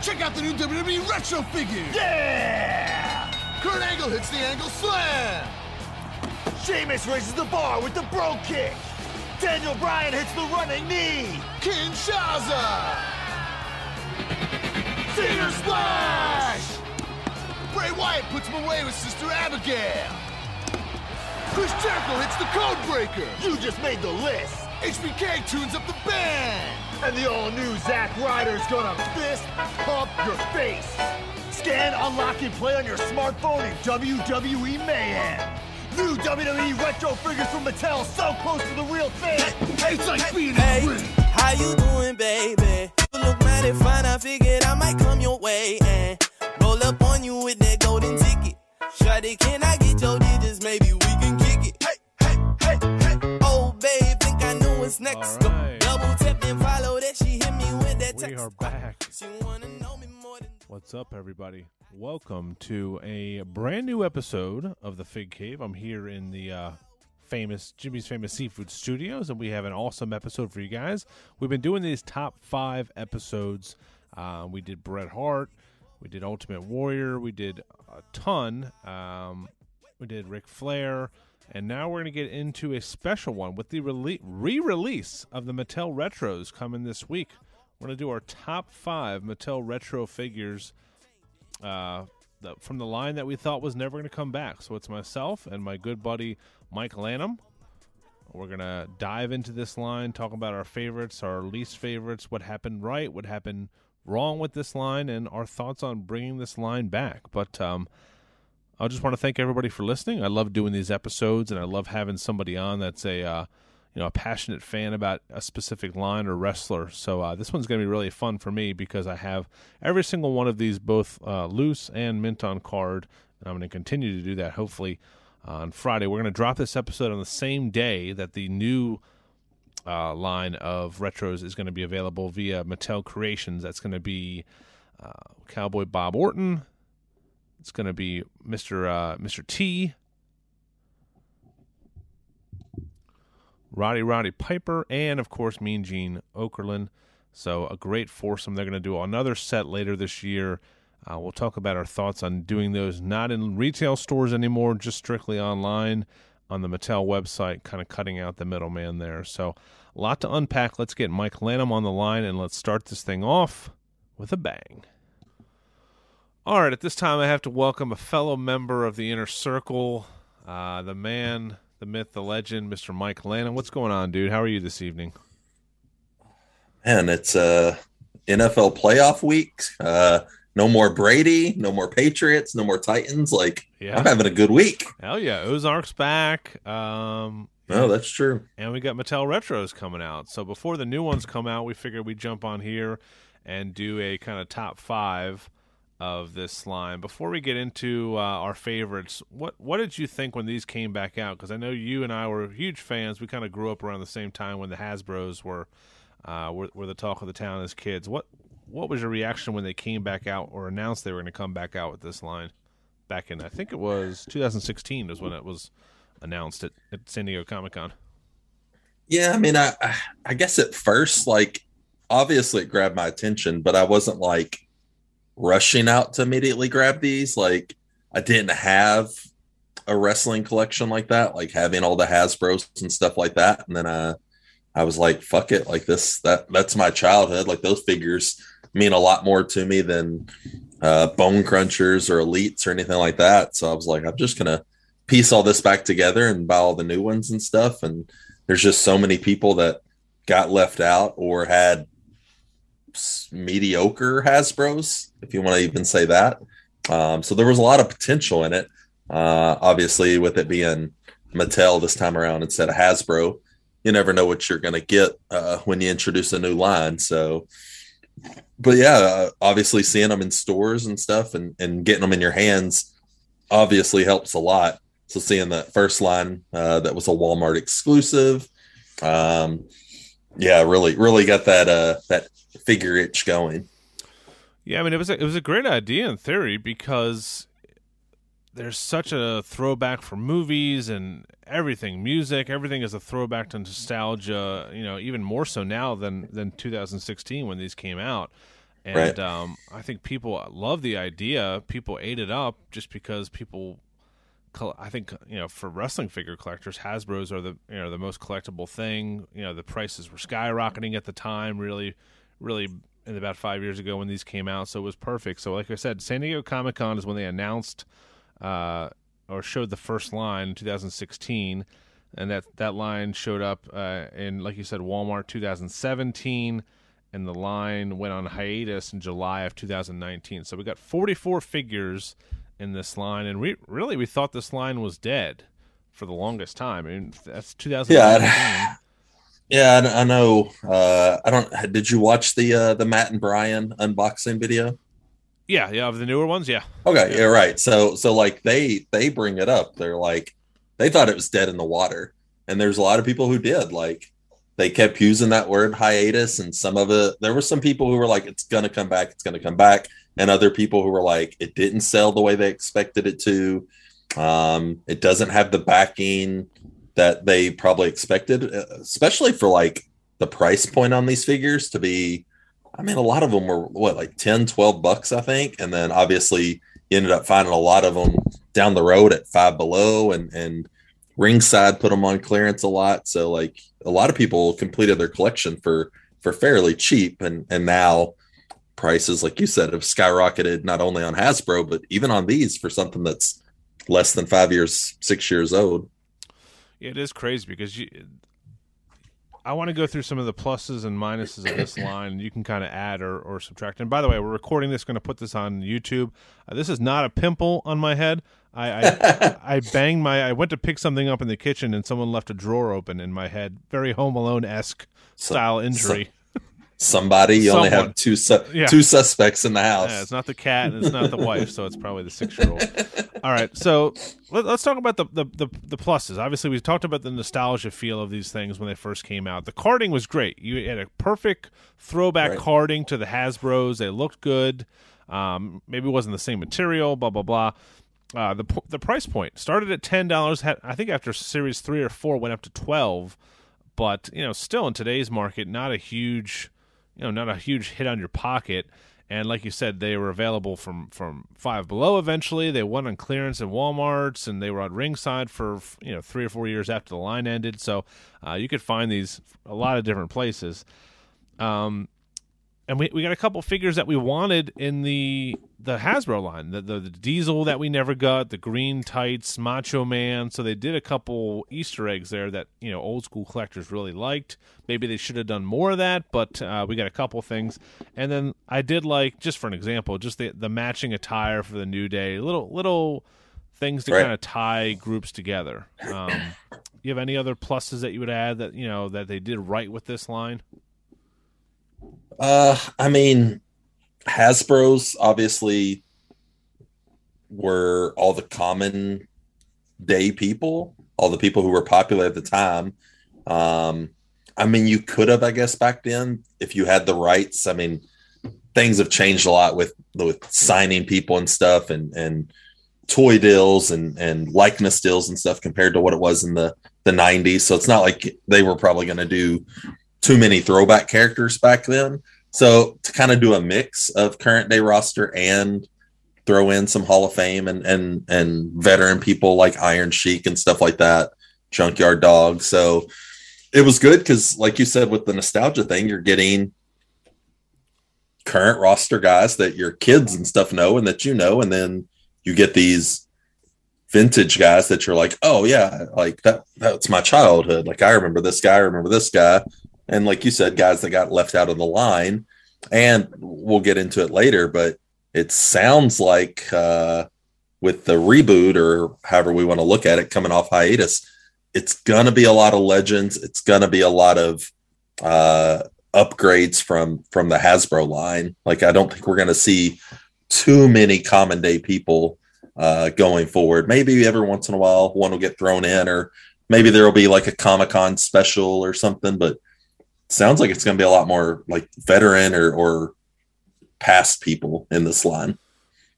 Check out the new WWE Retro figures! Yeah! Kurt Angle hits the Angle Slam! Sheamus raises the bar with the bro kick! Daniel Bryan hits the running knee! Kinshasa! Fear Splash! Bray Wyatt puts him away with Sister Abigail! Chris Jericho hits the code breaker! You just made the list! HBK tunes up the band! And the all-new Zack Ryder's gonna fist pump your face! Scan, unlock, and play on your smartphone in WWE Mayhem! New WWE retro figures from Mattel, so close to the real thing! Hey, It's like being Hey, in how you doing, baby? You look mighty fine, I figured I might come your way and roll up on you with that golden ticket. Shawty, can I get your digits? Maybe next. Right. Double tap and follow that. She hit me with that text. We are back. She wanna know me more than What's up, everybody? Welcome to a brand new episode of the Fig Cave. I'm here in the uh, famous Jimmy's Famous Seafood Studios, and we have an awesome episode for you guys. We've been doing these top five episodes. Uh, we did Bret Hart, we did Ultimate Warrior, we did a ton. Um, we did Ric Flair, and now we're going to get into a special one with the re-release of the Mattel Retros coming this week. We're going to do our top five Mattel Retro figures uh, from the line that we thought was never going to come back. So it's myself and my good buddy Mike Lanham. We're going to dive into this line, talk about our favorites, our least favorites, what happened right, what happened wrong with this line, and our thoughts on bringing this line back. But um, I just want to thank everybody for listening. I love doing these episodes, and I love having somebody on that's a uh, you know a passionate fan about a specific line or wrestler. So uh, this one's going to be really fun for me because I have every single one of these both uh, loose and mint on card, and I'm going to continue to do that. Hopefully uh, on Friday, we're going to drop this episode on the same day that the new uh, line of retros is going to be available via Mattel Creations. That's going to be uh, Cowboy Bob Orton. It's going to be Mr. Uh, Mr. T. Roddy Roddy Piper, and of course Mean Gene Okerlund. So a great foursome. They're going to do another set later this year. Uh, we'll talk about our thoughts on doing those not in retail stores anymore, just strictly online on the Mattel website, kind of cutting out the middleman there. So a lot to unpack. Let's get Mike Lanham on the line and let's start this thing off with a bang. All right, at this time, I have to welcome a fellow member of the inner circle, uh, the man, the myth, the legend, Mr. Mike Lanham. What's going on, dude? How are you this evening? Man, it's uh NFL playoff week. Uh no more Brady, no more Patriots, no more Titans. Like Yeah. I'm having a good week. Hell yeah, Ozark's back. Um, No, that's true. and we got Mattel Retros coming out. So before the new ones come out, we figured we'd jump on here and do a kind of top five of this line. Before we get into uh, our favorites, what what did you think when these came back out? Because I know you and I were huge fans. We kind of grew up around the same time when the Hasbro's were, uh, were were the talk of the town as kids. What what was your reaction when they came back out or announced they were going to come back out with this line? Back in I think it was 2016 was when it was announced at, at San Diego Comic Con. Yeah, I mean, I I guess at first, like obviously it grabbed my attention, but I wasn't like rushing out to immediately grab these. Like I didn't have a wrestling collection like that, like having all the Hasbro's and stuff like that. And then uh I was like, fuck it, like this that that's my childhood. Like those figures mean a lot more to me than uh bone crunchers or elites or anything like that. So I was like, I'm just gonna piece all this back together and buy all the new ones and stuff. And there's just so many people that got left out or had mediocre Hasbro's, if you want to even say that. Um, so there was a lot of potential in it. Uh, obviously, with it being Mattel this time around instead of Hasbro, you never know what you're going to get uh, when you introduce a new line. So, but yeah, uh, obviously seeing them in stores and stuff and, and getting them in your hands obviously helps a lot. So seeing that first line uh, that was a Walmart exclusive, um, yeah, really, really got that uh, that figure itch going. Yeah, I mean it was a, it was a great idea in theory because there's such a throwback for movies and everything, music, everything is a throwback to nostalgia. You know, even more so now than than 2016 when these came out. and Right. um, I think people love the idea. People ate it up just because people. I think you know for wrestling figure collectors, Hasbro's are the you know the most collectible thing. You know the prices were skyrocketing at the time. Really, really in about five years ago when these came out, so it was perfect. So like I said, San Diego Comic Con is when they announced uh, or showed the first line in 2016, and that that line showed up uh, in like you said Walmart 2017, and the line went on hiatus in July of 2019. So we got 44 figures in this line, and we really we thought this line was dead for the longest time. I mean that's 2019. Yeah, I, I know. Uh, I don't. Did you watch the uh, the Matt and Brian unboxing video? yeah, yeah, of the newer ones, yeah. Okay, yeah, right. So so like they they bring it up. They're like they thought it was dead in the water, and there's a lot of people who did. Like they kept using that word hiatus, and some of it there were some people who were like, "It's gonna come back, it's gonna come back," and other people who were like, "It didn't sell the way they expected it to. Um, it doesn't have the backing that they probably expected, uh, especially for like the price point on these figures to be." I mean, a lot of them were what, like 10, 12 bucks, I think. And then obviously you ended up finding a lot of them down the road at five below and, and ringside put them on clearance a lot. So like a lot of people completed their collection for, for fairly cheap. And, and now prices, like you said, have skyrocketed not only on Hasbro, but even on these for something that's less than five years, six years old. It is crazy because you. I want to go through some of the pluses and minuses of this line. You can kind of add or, or subtract. And by the way, we're recording this, going to put this on YouTube. Uh, this is not a pimple on my head. I I, I banged my. I went to pick something up in the kitchen, and someone left a drawer open in my head. Very Home Alone esque style injury. Somebody, you only have two su- Yeah. two suspects in the house. Yeah, it's not the cat and it's not the wife, so it's probably the six year old. All right, so let, us talk about the, the, the, the pluses. Obviously, we talked about the nostalgia feel of these things when they first came out. The carding was great. You had a perfect throwback Right. carding to the Hasbro's. They looked good. Um, maybe it wasn't the same material. Blah blah blah. Uh, the the price point started at ten dollars. I think after series three or four went up to twelve, but you know still in today's market not a huge you know not a huge hit on your pocket. And like you said, they were available from from five below. Eventually, they went on clearance in WalMarts, and they were on ringside for you know three or four years after the line ended. So uh, you could find these a lot of different places. Um, and we, we got a couple figures that we wanted in the the Hasbro line, the, the the Diesel that we never got, the Green Tights, Macho Man. So they did a couple Easter eggs there that you know old school collectors really liked. Maybe they should have done more of that, but uh, we got a couple things. And then I did like, just for an example, just the the matching attire for the New Day, little little things to Right. kind of tie groups together. Um, you have any other pluses that you would add that you know that they did right with this line? Uh, I mean, Hasbro's obviously were all the common day people, all the people who were popular at the time. Um, I mean, you could have, I guess, back then if you had the rights. I mean, things have changed a lot with with signing people and stuff, and and toy deals and and likeness deals and stuff compared to what it was in the the 90s. So it's not like they were probably going to do too many throwback characters back then. So to kind of do a mix of current day roster and throw in some Hall of Fame and and and veteran people like Iron Sheik and stuff like that, Junkyard Dog. So it was good because, like you said, with the nostalgia thing, you're getting current roster guys that your kids and stuff know and that you know, and then you get these vintage guys that you're like, oh yeah, like that that's my childhood. Like I remember this guy, I remember this guy. And like you said, guys that got left out of the line. And we'll get into it later, but it sounds like uh with the reboot or however we want to look at it coming off hiatus, it's gonna be a lot of legends. It's gonna be a lot of uh upgrades from from the Hasbro line. Like I don't think we're gonna see too many common day people uh, going forward. Maybe every once in a while one will get thrown in, or maybe there will be like a Comic Con special or something. But sounds like it's going to be a lot more like veteran or or past people in this line.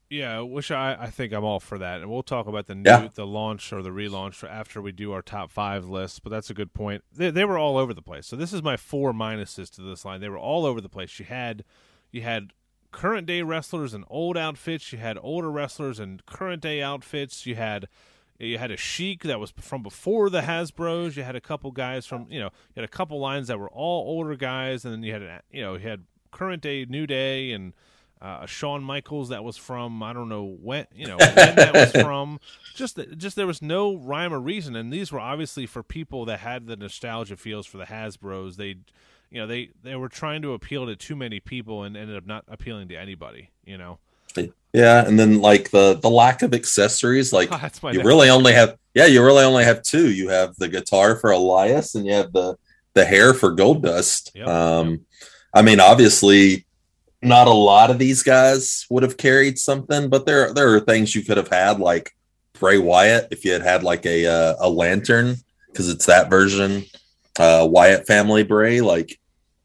Yeah, which I, I think I'm all for that, and we'll talk about the new Yeah. the launch or the relaunch after we do our top five list. But that's a good point. They, they were all over the place. So this is my four minuses to this line. They were all over the place. You had you had current day wrestlers and old outfits. You had older wrestlers and current day outfits. You had you had a Sheik that was from before the Hasbro's. You had a couple guys from you know you had a couple lines that were all older guys, and then you had you know you had current day New Day and uh, Shawn Michaels that was from I don't know when you know when that was from. Just just there was no rhyme or reason, and these were obviously for people that had the nostalgia feels for the Hasbro's. They you know they they were trying to appeal to too many people and ended up not appealing to anybody. You know. Yeah, and then like the the lack of accessories, like That's you really only have yeah, you really only have two. You have the guitar for Elias, and you have the the hair for Gold Dust. Yep, Um, I mean, obviously, not a lot of these guys would have carried something, but there there are things you could have had, like Bray Wyatt, if you had had like a uh, a lantern, because it's that version, uh, Wyatt family Bray, like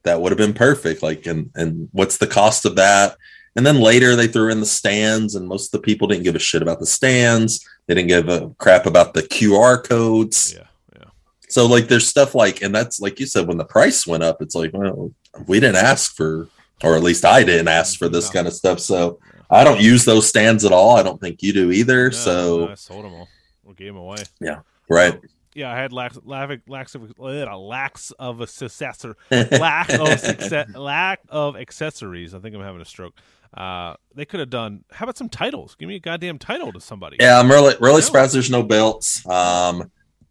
that would have been perfect. Like, and and what's the cost of that? And then later they threw in the stands, and most of the people didn't give a shit about the stands. They didn't give a crap about the QR codes. Yeah, yeah. So like there's stuff like and that's like you said when the price went up it's like well we didn't ask for or at least I didn't ask for this No. kind of stuff so I don't use those stands at all I don't think you do either No, so I sold them all We gave them away. Yeah. Right Yeah, I had lax, lack, lacks of uh, lacks of a successor, lack of success, lack of accessories. I think I'm having a stroke. Uh, they could have done. How about some titles? Give me a goddamn title to somebody. yeah I'm really really surprised there's no belts um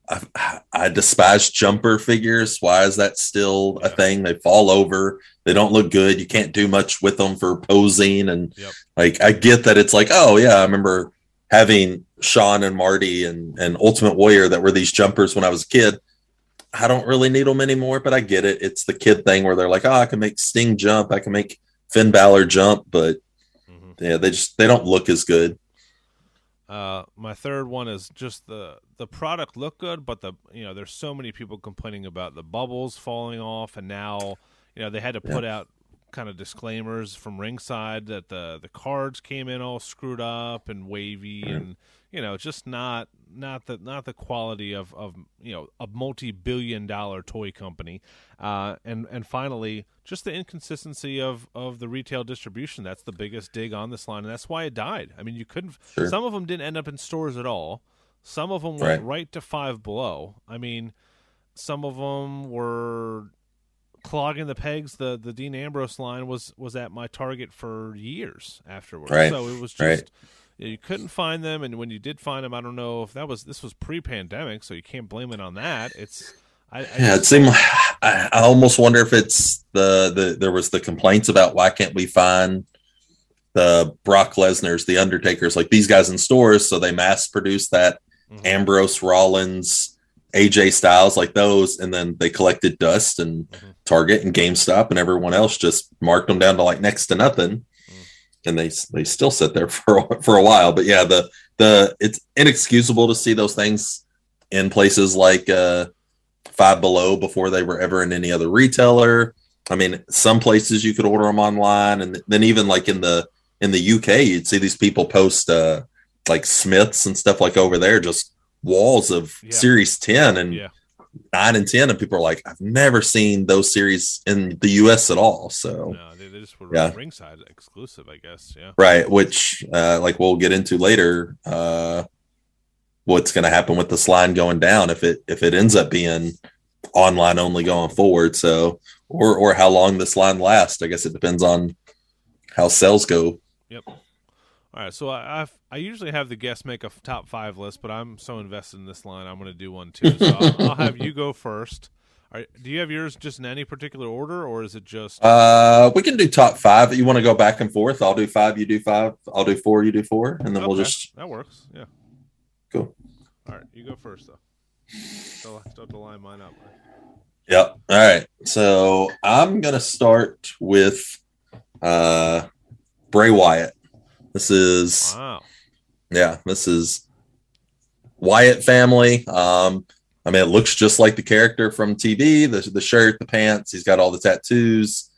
I, I despise jumper figures why is that still a thing they fall over they don't look good you can't do much with them for posing and Yep. like I get that it's like oh yeah I remember having Shawn and Marty and and Ultimate Warrior that were these jumpers when I was a kid. I don't really need them anymore, but I get it. It's the kid thing where they're like, oh, I can make Sting jump, I can make Finn Balor jump, but Mhm. yeah, they just they don't look as good. Uh, my third one is just the the product looked good, but the you know there's so many people complaining about the bubbles falling off, and now you know they had to put out kind of disclaimers from ringside that the the cards came in all screwed up and wavy, and you know just not not the not the quality of of you know a multi billion dollar toy company, uh, and and finally just the inconsistency of of the retail distribution. That's the biggest dig on this line, and that's why it died. I mean, you couldn't. Sure. Some of them didn't end up in stores at all. Some of them went Right. right to Five Below. I mean, some of them were clogging the pegs. The the Dean Ambrose line was was at my Target for years afterwards. Right. So it was just Right. Yeah, you couldn't find them, and when you did find them, I don't know if that was this was pre-pandemic, so you can't blame it on that. It's I, I Yeah, it seemed. I, I almost wonder if it's the the there was the complaints about why can't we find the Brock Lesnar's, the Undertaker's, like these guys in stores, so they mass produce that Mhm. Ambrose Rollins, AJ Styles, like those, and then they collected dust and Mhm. Target and GameStop and everyone else just marked them down to like next to nothing. And they they still sit there for a- for a while. But yeah, the the it's inexcusable to see those things in places like uh, Five Below before they were ever in any other retailer. I mean, some places you could order them online, and then even like in the in the UK, you'd see these people post uh, like Smiths and stuff like over there, just walls of Yeah. Series Ten and yeah. Nine and ten, and people are like, I've never seen those series in the US at all. So No, they, they just were Yeah. ringside exclusive, I guess. Yeah. right, which uh, like we'll get into later. Uh, what's going to happen with this line going down if it if it ends up being online only going forward? So or or how long this line lasts? I guess it depends on how sales go. Yep. All right, so I I've, I usually have the guests make a top five list, but I'm so invested in this line, I'm going to do one too. So I'll, I'll have you go first. All right, do you have yours just in any particular order, or is it just? Uh, we can do top five. You want to go back and forth? I'll do five. You do five. I'll do four. You do four, and then we'll just that works. Yeah. Cool. All right, you go first though. Have to line mine up. Yep. All right. So I'm gonna start with uh Bray Wyatt. This is Wow. yeah, this is Wyatt family. Um, I mean, it looks just like the character from TV. The the shirt, the pants. He's got all the tattoos.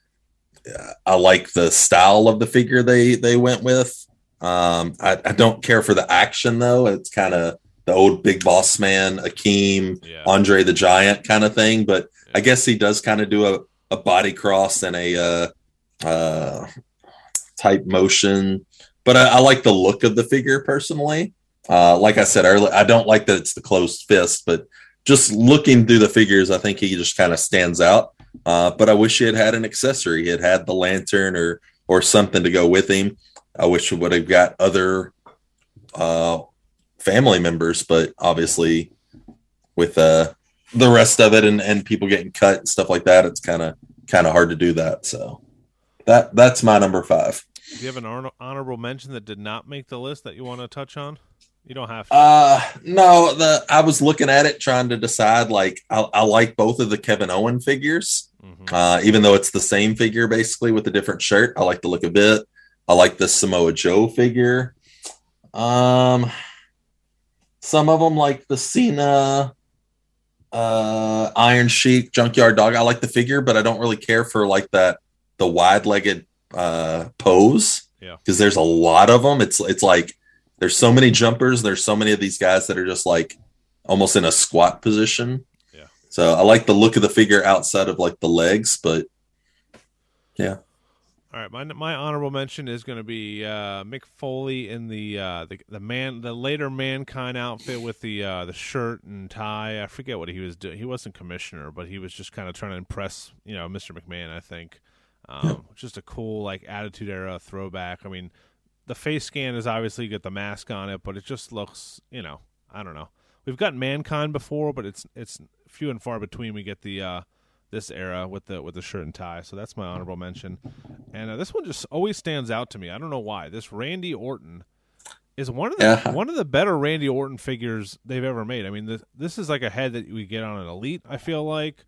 I like the style of the figure they they went with. Um, I, I don't care for the action though. It's kind of the old Big Boss Man, Akeem, Yeah. Andre the Giant kind of thing. But I guess he does kind of do a, a body cross and a uh, uh, type motion, but I, I like the look of the figure personally. Uh, like I said earlier, I don't like that it's the closed fist, but just looking through the figures, I think he just kind of stands out. Uh, but I wish he had had an accessory. He had had the lantern or or something to go with him. I wish we would have got other uh, family members, but obviously with uh, the rest of it and, and people getting cut and stuff like that, it's kind of kind of hard to do that. So that that's my number five. Do you have an honorable mention that did not make the list that you want to touch on? You don't have to. Uh no, the I was looking at it trying to decide like I, I like both of the Kevin Owen figures. Mhm. Uh even though it's the same figure basically with a different shirt. I like the look of it. I like the Samoa Joe figure. Um some of them like the Cena uh Iron Sheik Junkyard Dog. I like the figure, but I don't really care for like that the wide-legged uh pose. Yeah. Because there's a lot of them. It's it's like there's so many jumpers. There's so many of these guys that are just like almost in a squat position. Yeah. So I like the look of the figure outside of like the legs, but yeah. All right, my my honorable mention is going to be uh, Mick Foley in the, uh, the the man the later mankind outfit with the uh, the shirt and tie. I forget what he was doing. He wasn't commissioner, but he was just kind of trying to impress you know Mr. McMahon. I think um, just a cool like attitude era throwback. I mean, the face scan is obviously got the mask on it, but it just looks you know I don't know. We've got mankind before, but it's it's few and far between. We get the uh, this era with the with the shirt and tie. So that's my honorable mention. And uh, this one just always stands out to me. I don't know why. This Randy Orton is one of the Yeah. one of the better Randy Orton figures they've ever made. I mean, this this is like a head that we get on an elite. I feel like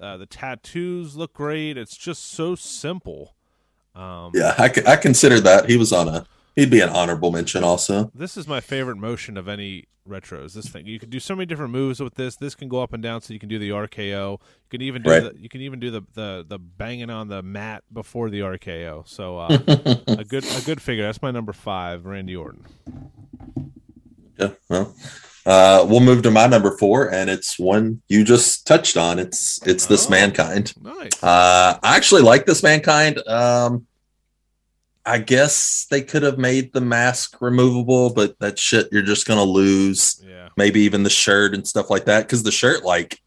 uh, the tattoos look great. It's just so simple. Um, yeah, I consider that he was on a he'd be an honorable mention also. This is my favorite motion of any retros. This thing you can do so many different moves with this. This can go up and down, so you can do the RKO. You can even do Right. the, you can even do the, the the banging on the mat before the RKO. So uh, a good a good figure. That's my number five, Randy Orton. Yeah. Well, uh, we'll move to my number four, and it's one you just touched on. It's it's this Oh. mankind. Nice. Uh, I actually like this mankind. Um, I guess they could have made the mask removable, but that shit you're just gonna lose. yeah. Maybe even the shirt and stuff like that, because the shirt, like,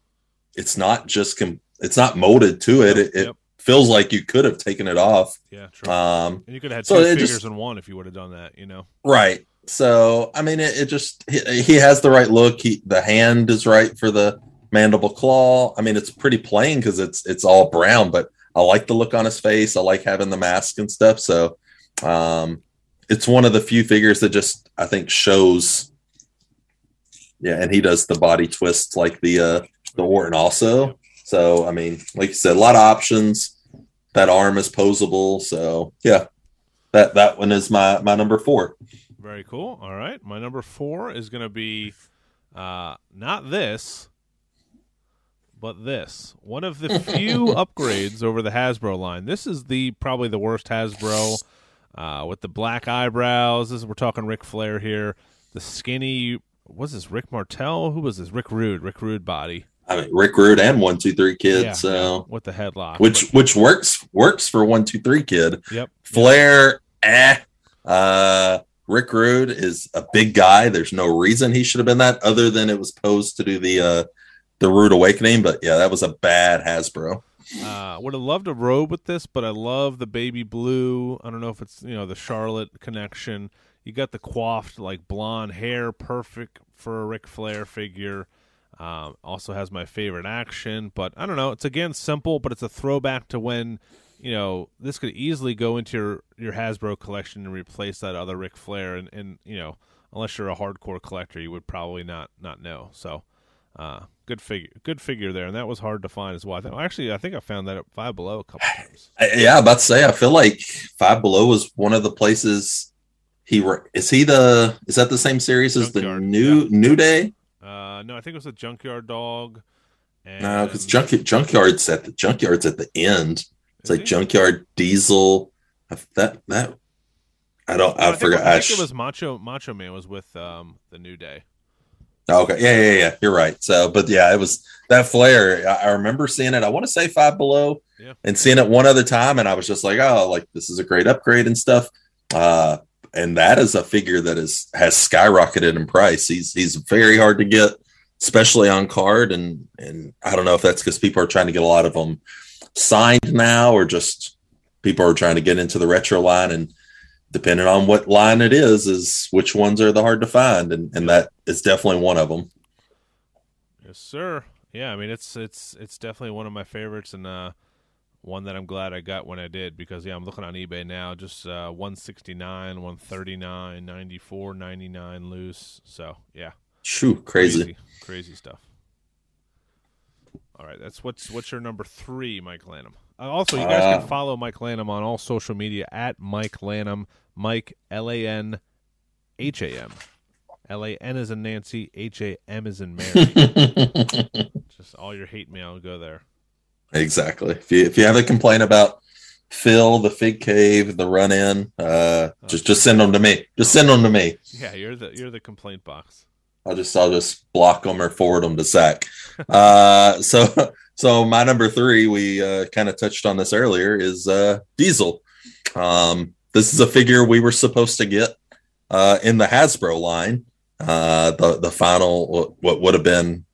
it's not just com- it's not molded to it. Yep, It, it yep. feels like you could have taken it off. Yeah. True. Um, and you could have had so two figures just- in one if you would have done that. You know. Right. So I mean, it, it just he, he has the right look. He the hand is right for the mandible claw. I mean, it's pretty plain because it's it's all brown, but I like the look on his face. I like having the mask and stuff. So um, it's one of the few figures that just I think shows. Yeah, and he does the body twists like the uh the Orton also. So I mean, like you said, a lot of options. That arm is posable. So yeah, that that one is my my number four. Very cool. All right. My number four is going to be uh, not this, but this. One of the few upgrades over the Hasbro line. This is the probably the worst Hasbro uh, with the black eyebrows. This is, we're talking Ric Flair here. The skinny. Was this Rick Martel? Who was this? Rick Rude. Rick Rude body. I mean, Rick Rude and One Two Three Kid. Yeah, so yeah, with the headlock. which which works works for One Two Three Kid. Yep. Flair, eh. Uh, Rick Rude is a big guy. There's no reason he should have been that, other than it was posed to do the uh the Rude Awakening. But yeah, that was a bad Hasbro. Uh, would have loved a robe with this, but I love the baby blue. I don't know if it's you know the Charlotte connection. You got the coiffed like blonde hair, perfect for a Ric Flair figure. Um, also has my favorite action, but I don't know. It's again simple, but it's a throwback to when you know this could easily go into your your Hasbro collection and replace that other Ric Flair. And, and you know, unless you're a hardcore collector, you would probably not not know. So. Uh, good figure, good figure there, and that was hard to find as well. I think, actually, I think I found that at Five Below a couple times. Yeah, I'm about to say. I feel like Five Below was one of the places he re- is he the is that the same series as the new yeah. New Day? Uh, no, I think it was a Junkyard Dog. And No, because junk junkyard's at the junkyard's at the end. Is It's like he? junkyard diesel. I- That that I don't. No, I, think, forgot. I I think sh- it was Macho Macho Man was with um the New Day. Okay, yeah, yeah, yeah. You're right. So, but yeah, it was that Flair. I, I remember seeing it. I want to say five below, Yeah. and seeing it one other time, and I was just like, oh, like this is a great upgrade and stuff. Uh, and that is a figure that is has skyrocketed in price. He's he's very hard to get, especially on card, and and I don't know if that's because people are trying to get a lot of them signed now, or just people are trying to get into the retro line and depending on what line it is is which ones are the hard to find and, and that is definitely one of them Yes, sir. Yeah, I mean it's it's it's definitely one of my favorites and uh one that I'm glad I got when I did because yeah, I'm looking on eBay now just uh 169, 139, 94, 99 loose. So, yeah. Shoo, crazy. Crazy, crazy stuff. All right, that's what's what's your number 3, Mike Lanham. Uh, also, you guys Uh, can follow Mike Lanham on all social media at Mike Lanham, Mike L A N H A M. L A N is in Nancy, H A M is in Mary. Just all your hate mail go there. exactly if you if you have a complaint about phil the fig cave the run in uh just just send them to me just send them to me Yeah, you're the you're the complaint box. I'll just I'll just block them or forward them to Zach. Uh, so so my number three, we uh, kind of touched on this earlier, is uh, Diesel. Um, this is a figure we were supposed to get uh, in the Hasbro line, uh, the the final what would have been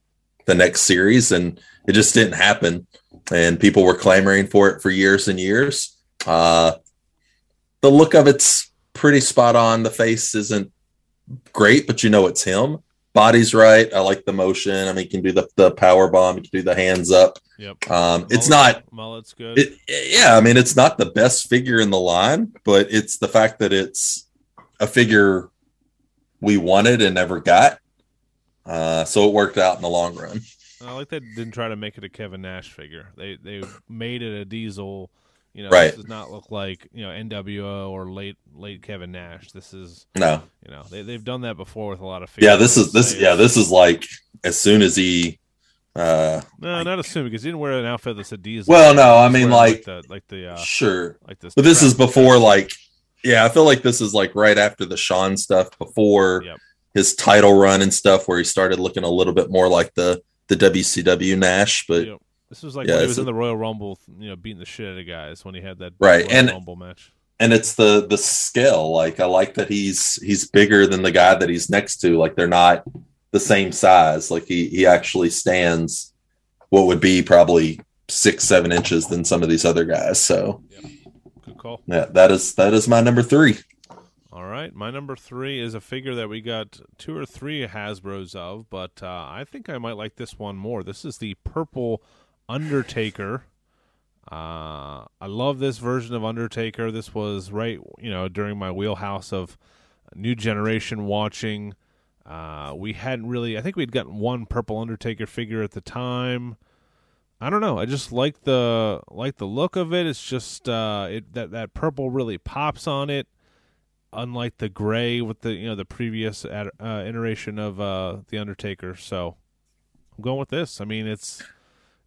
the next series, and it just didn't happen. And people were clamoring for it for years and years. Uh, the look of it's pretty spot on. The face isn't great, but you know it's him body's right. I like the motion. I mean, he can do the, the power bomb. He can do the hands up. Yep. Um, it's Mullet- not, mullet's good. it, yeah, I mean, it's not the best figure in the line, but it's the fact that it's a figure we wanted and never got. Uh, so it worked out in the long run. I like that they didn't try to make it a Kevin Nash figure. They they made it a Diesel. You know, Right. this does not look like you know NWO or late late Kevin Nash. This is No, you know they they've done that before with a lot of yeah, this is this. Yeah, this is like as soon as he. Uh, No, not assuming because he didn't wear an outfit that said Diesel. well, no, I mean wearing, like the like the uh, sure, like this. but this is before like, yeah, I feel like this is like right after the Shawn stuff before. Yep. his title run and stuff where he started looking a little bit more like the the WCW Nash, but Yep. This was like Yeah, when he was a- in the Royal Rumble, you know, beating the shit out of guys when he had that Right, Royal and- Rumble match. and it's the the scale. Like I like that he's he's bigger than the guy that he's next to. Like they're not the same size. Like he he actually stands what would be probably six seven inches than some of these other guys. So Good call. yeah, that is that is my number three. All right, my number three is a figure that we got two or three Hasbro's of, but uh, I think I might like this one more. This is the purple Undertaker. Uh, I love this version of Undertaker. This was right, you know, during my wheelhouse of new generation watching. Uh, we hadn't really. I think we'd gotten one purple Undertaker figure at the time. I don't know. I just like the like the look of it. It's just uh, it that that purple really pops on it unlike the gray with the you know the previous ad, uh, iteration of uh, the Undertaker. So I'm going with this. I mean, it's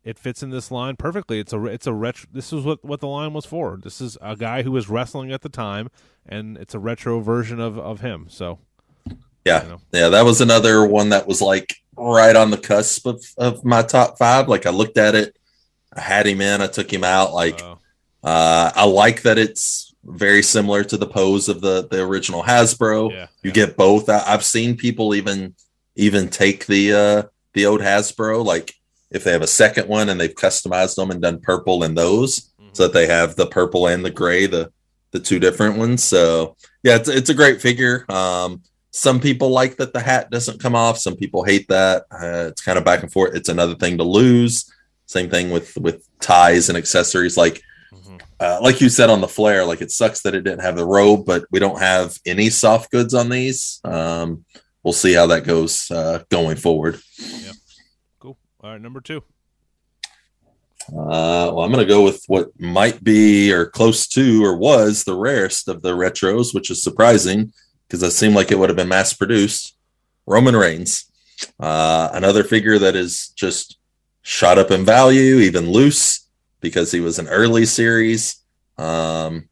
it fits in this line perfectly. It's a it's a retro. This is what what the line was for. This is a guy who was wrestling at the time, and it's a retro version of of him. So Yeah. you know, Yeah, that was another one that was like right on the cusp of, of my top five. Like I looked at it, I had him in, I took him out. Like uh, Uh, I like that it's very similar to the pose of the the original Hasbro. yeah, You yeah. get both. I, I've seen people even even take the uh, the old Hasbro, like if they have a second one and they've customized them and done purple in those, Mhm. so that they have the purple and the gray, the the two different ones. So yeah, it's it's a great figure. Um, some people like that the hat doesn't come off. Some people hate that. Uh, it's kind of back and forth. It's another thing to lose. Same thing with with ties and accessories. Like Mhm. uh, like you said on the Flair, like it sucks that it didn't have the robe, but we don't have any soft goods on these. Um, we'll see how that goes uh, going forward. cool. All right, number two. Uh, well, I'm going to go with what might be or close to or was the rarest of the retros, which is surprising because it seemed like it would have been mass produced. Roman Reigns, uh, another figure that is just shot up in value, even loose because he was an early series. Um,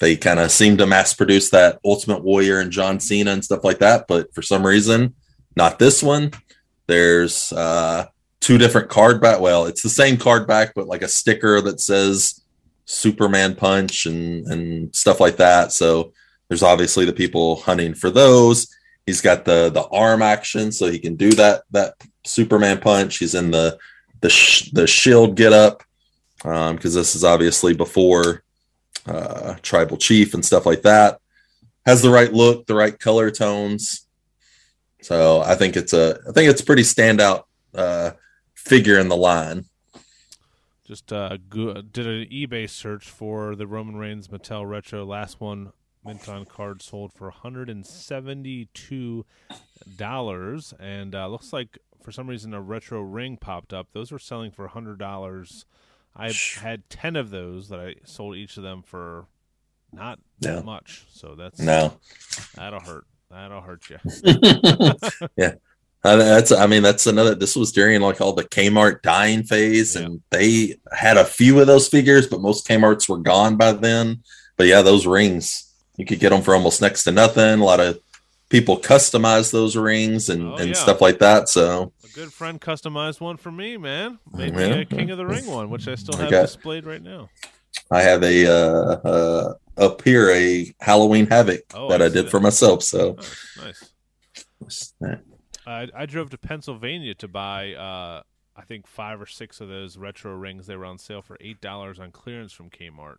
they kind of seemed to mass produce that Ultimate Warrior and John Cena and stuff like that, but for some reason, not this one. There's uh, two different card back. Well, it's the same card back, but like a sticker that says Superman Punch and and stuff like that. So there's obviously the people hunting for those. He's got the the arm action, so he can do that that Superman punch. He's in the the sh- the shield get up because um, this is obviously before uh, tribal chief and stuff like that. Has the right look, the right color tones. So I think it's a I think it's a pretty standout uh, figure in the line. Just uh, go- did an eBay search for the Roman Reigns Mattel Retro. Last one mint on card sold for 172 dollars, and uh, looks like for some reason a retro ring popped up. Those were selling for hundred dollars. I had ten of those that I sold each of them for not that much. So that's No, that'll hurt. That'll hurt you. yeah. Uh, that's I mean that's another this was during like all the Kmart dying phase Yeah. and they had a few of those figures but most Kmarts were gone by then but yeah those rings you could get them for almost next to nothing a lot of people customize those rings and, Oh, and yeah. stuff like that so A good friend customized one for me, man. Made Yeah. me a King of the Ring one, which I still I have got- displayed right now. I have a uh, uh up here a Halloween Havoc Oh, that I I, did that. for myself so Nice, nice. I, I drove to Pennsylvania to buy, uh, I think five or six of those retro rings. They were on sale for eight dollars on clearance from Kmart.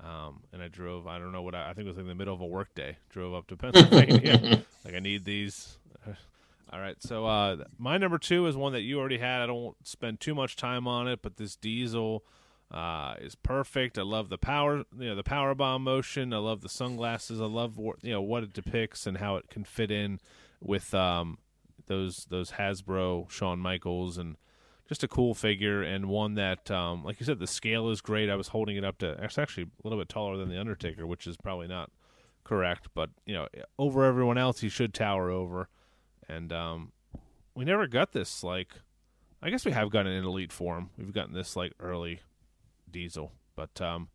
Um, and I drove. I don't know what I, I think it was in the middle of a workday. Drove up to Pennsylvania. like I need these. All right, so uh, my number two is one that you already had. I don't spend too much time on it, but this diesel uh, is perfect. I love the power, you know, the power bomb motion. I love the sunglasses. I love you know what it depicts and how it can fit in with um, those those Hasbro Shawn Michaels and just a cool figure and one that, um, like you said, the scale is great. I was holding it up to it's actually a little bit taller than the Undertaker, which is probably not correct, but you know, over everyone else, he should tower over. And um, we never got this. Like, I guess we have gotten an elite form. We've gotten this like early Diesel, but um,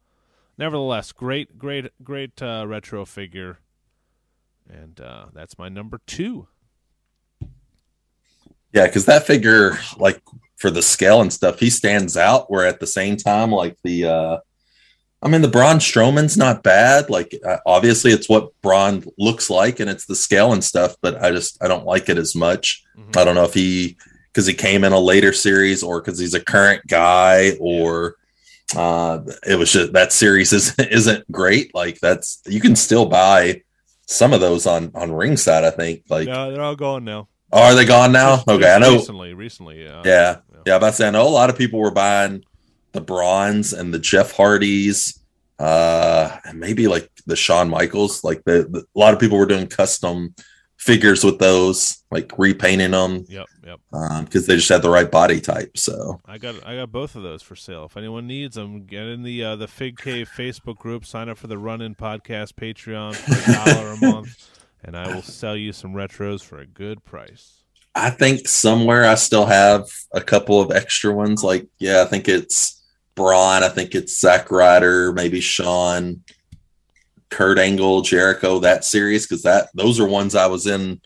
nevertheless, great, great, great uh, retro figure. And uh, that's my number two. Yeah, because that figure, like for the scale and stuff, he stands out. Where at the same time, like the, uh I mean, the Braun Strowman's not bad. Like uh, obviously, it's what Braun looks like, and it's the scale and stuff. But I just I don't like it as much. Mhm. I don't know if he because he came in a later series or because he's a current guy or uh it was just that series isn't isn't great. Like that's you can still buy some of those on on ringside. I think like No, they're all gone now. Oh, are they gone now? Okay, I know. Recently, recently, Yeah. Yeah, I'm about to say I know a lot of people were buying the Brauns and the Jeff Hardys, uh, and maybe like the Shawn Michaels. Like the, the a lot of people were doing custom figures with those, like repainting them Yep, yep. because they just had the right body type. So I got I got both of those for sale. If anyone needs them, get in the uh, the Fig Cave Facebook group. Sign up for the Run In Podcast Patreon for a dollar a month, and I will sell you some retros for a good price. I think somewhere I still have a couple of extra ones. Like yeah, I think it's Braun. I think it's Zack Ryder, maybe Shawn. Kurt Angle, Jericho, that series, because that those are ones I was in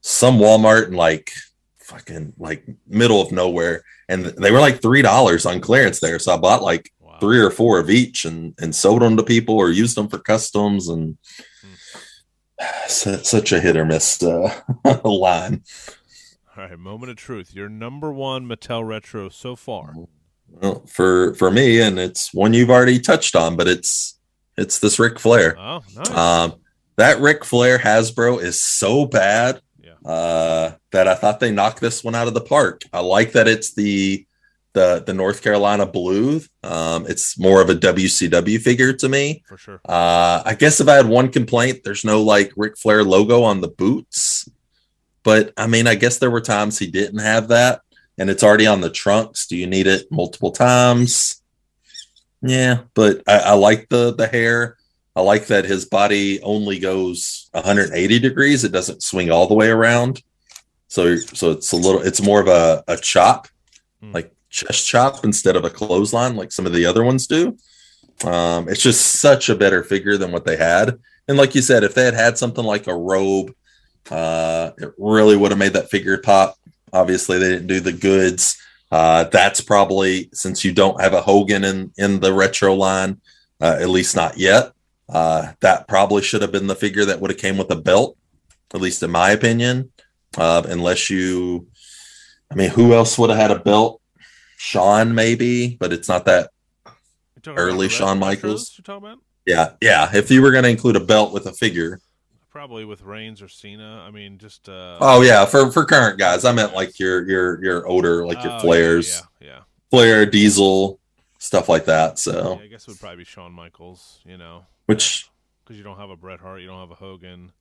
some Walmart and like fucking like middle of nowhere, and they were like three dollars on clearance there. So I bought like Wow. three or four of each and and sold them to people or used them for customs and such a hit or miss uh, line. All right, moment of truth. Your number one Mattel retro so far. Well, for for me, and it's one you've already touched on, but it's it's this Ric Flair. Oh, nice. Um, that Ric Flair Hasbro is so bad Yeah. uh, that I thought they knocked this one out of the park. I like that it's the the the North Carolina blue. Um, it's more of a WCW figure to me. for sure. Uh, I guess if I had one complaint, there's no like Ric Flair logo on the boots. But I mean, I guess there were times he didn't have that, and it's already on the trunks. Do you need it multiple times? Yeah, but I, I like the the hair. I like that his body only goes 180 degrees. It doesn't swing all the way around. So so it's a little. It's more of a a chop, Hmm. like chest chop instead of a clothesline, like some of the other ones do. Um, it's just such a better figure than what they had. And like you said, if they had had something like a robe Uh, it really would have made that figure pop. Obviously, they didn't do the goods. Uh, that's probably since you don't have a Hogan in in the retro line, uh, at least not yet. Uh, that probably should have been the figure that would have came with a belt, at least in my opinion. Uh, unless you, I mean, who else would have had a belt? Shawn maybe, but it's not that Early Shawn Michaels? You're talking about Yeah, yeah. If you were going to include a belt with a figure, probably with Reigns or Cena. I mean, just uh, oh yeah, for for current guys, I meant like your your your older, like oh, your yeah, Flairs, Yeah, yeah. Flair, Diesel, stuff like that. Yeah, So, I guess it would probably be Shawn Michaels. You know, which because you don't have a Bret Hart, you don't have a Hogan.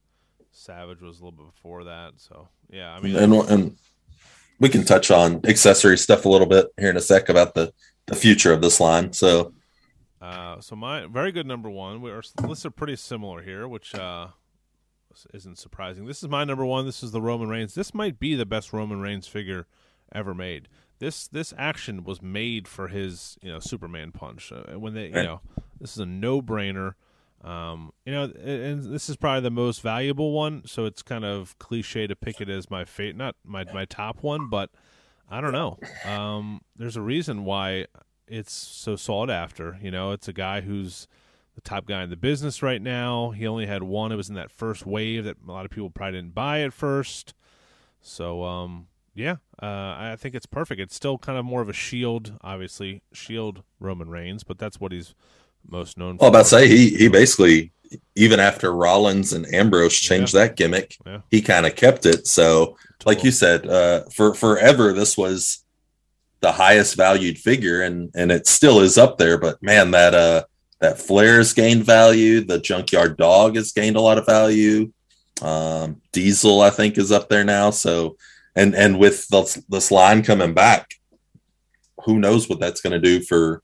Savage was a little bit before that, so yeah. I mean, and and we can touch on accessory stuff a little bit here in a sec about the the future of this line. So, Uh, so my very good number one. We are lists are pretty similar here, which uh, isn't surprising. This is my number one. This is the Roman Reigns. This might be the best Roman Reigns figure ever made. This this action was made for his you know Superman punch. Uh, when they you know this is a no brainer. Um, you know, and this is probably the most valuable one. So it's kind of cliche to pick it as my fate, not my my top one, but I don't know. Um, there's a reason why it's so sought after. You know, it's a guy who's the top guy in the business right now. He only had one. It was in that first wave that a lot of people probably didn't buy at first. So, um, yeah, uh, I think it's perfect. It's still kind of more of a shield, obviously, shield Roman Reigns, but that's what he's most known well, for. about to say he he basically even after Rollins and Ambrose changed that gimmick, Yeah. he kind of kept it. So, like you said, uh, for forever this was the highest valued figure, and and it still is up there. But man, that uh that Flair has gained value. The Junkyard Dog has gained a lot of value. Um, Diesel, I think, is up there now. So, and and with this, this line coming back, who knows what that's going to do for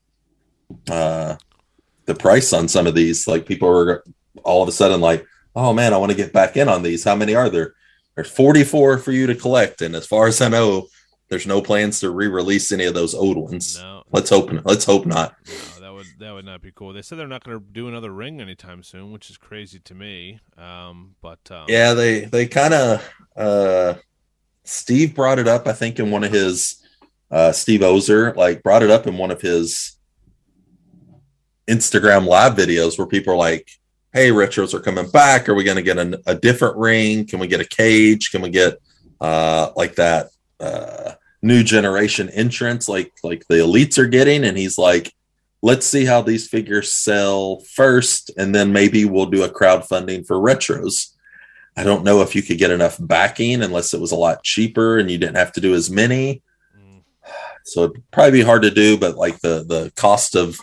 uh the price on some of these? Like people are all of a sudden like, oh man, I want to get back in on these. How many are there? There's 44 for you to collect, and as far as I know, there's no plans to re-release any of those old ones. No, Let's hope. Let's hope not. no, that would that would not be cool. They said they're not going to do another ring anytime soon, which is crazy to me. Um, but um, Yeah, they they kind of. Uh, Steve brought it up, I think, in one of his. Uh, Steve Ozer like brought it up in one of his Instagram live videos where people are like, "Hey, retros are coming back. Are we going to get a, a different ring? Can we get a cage? Can we get uh, like that uh, new generation entrance like like the elites are getting?" And he's like, "Let's see how these figures sell first, and then maybe we'll do a crowdfunding for retros." I don't know if you could get enough backing unless it was a lot cheaper and you didn't have to do as many. mm, So it'd probably be hard to do, but like the the cost of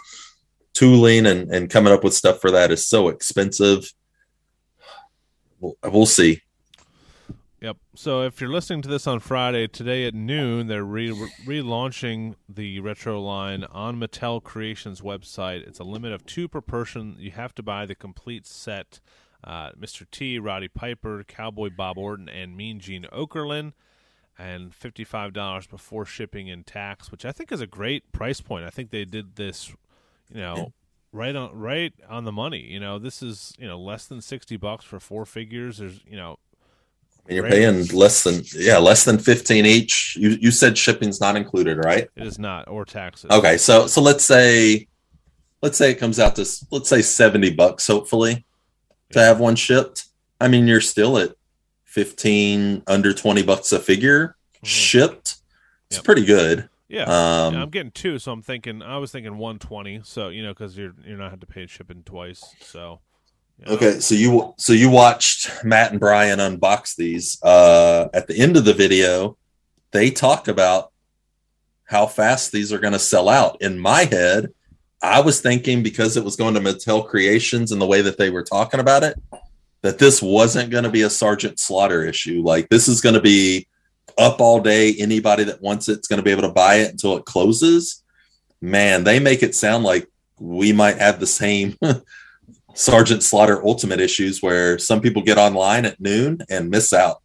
tooling and, and coming up with stuff for that is so expensive. We'll, we'll see. Yep. So if you're listening to this on Friday, today at noon, they're re- relaunching the retro line on Mattel Creations website. It's a limit of two per person. You have to buy the complete set. Uh, Mr. T, Roddy Piper, Cowboy Bob Orton, and Mean Gene Okerlund, and fifty-five dollars before shipping and tax, which I think is a great price point. I think they did this, you know, right on right on the money. You know, this is you know less than sixty bucks for four figures. There's you know And you're Right. paying less than yeah, less than 15 each. You you said shipping's not included, right? It is not, or taxes. Okay, so so let's say let's say it comes out to let's say 70 bucks hopefully to have one shipped. I mean, you're still at 15 under 20 bucks a figure Mhm. shipped. It's Yep. pretty good. Yeah. Um Yeah, I'm getting two, so I'm thinking. I was thinking 120. So you know, because you're you're not have to pay shipping twice. So you know. Okay, so you so you watched Matt and Brian unbox these. Uh, at the end of the video, they talk about how fast these are going to sell out. In my head, I was thinking because it was going to Mattel Creations and the way that they were talking about it, that this wasn't going to be a Sergeant Slaughter issue. Like this is going to be up all day. Anybody that wants it's going to be able to buy it until it closes. Man, they make it sound like we might have the same Sergeant Slaughter Ultimate issues where some people get online at noon and miss out.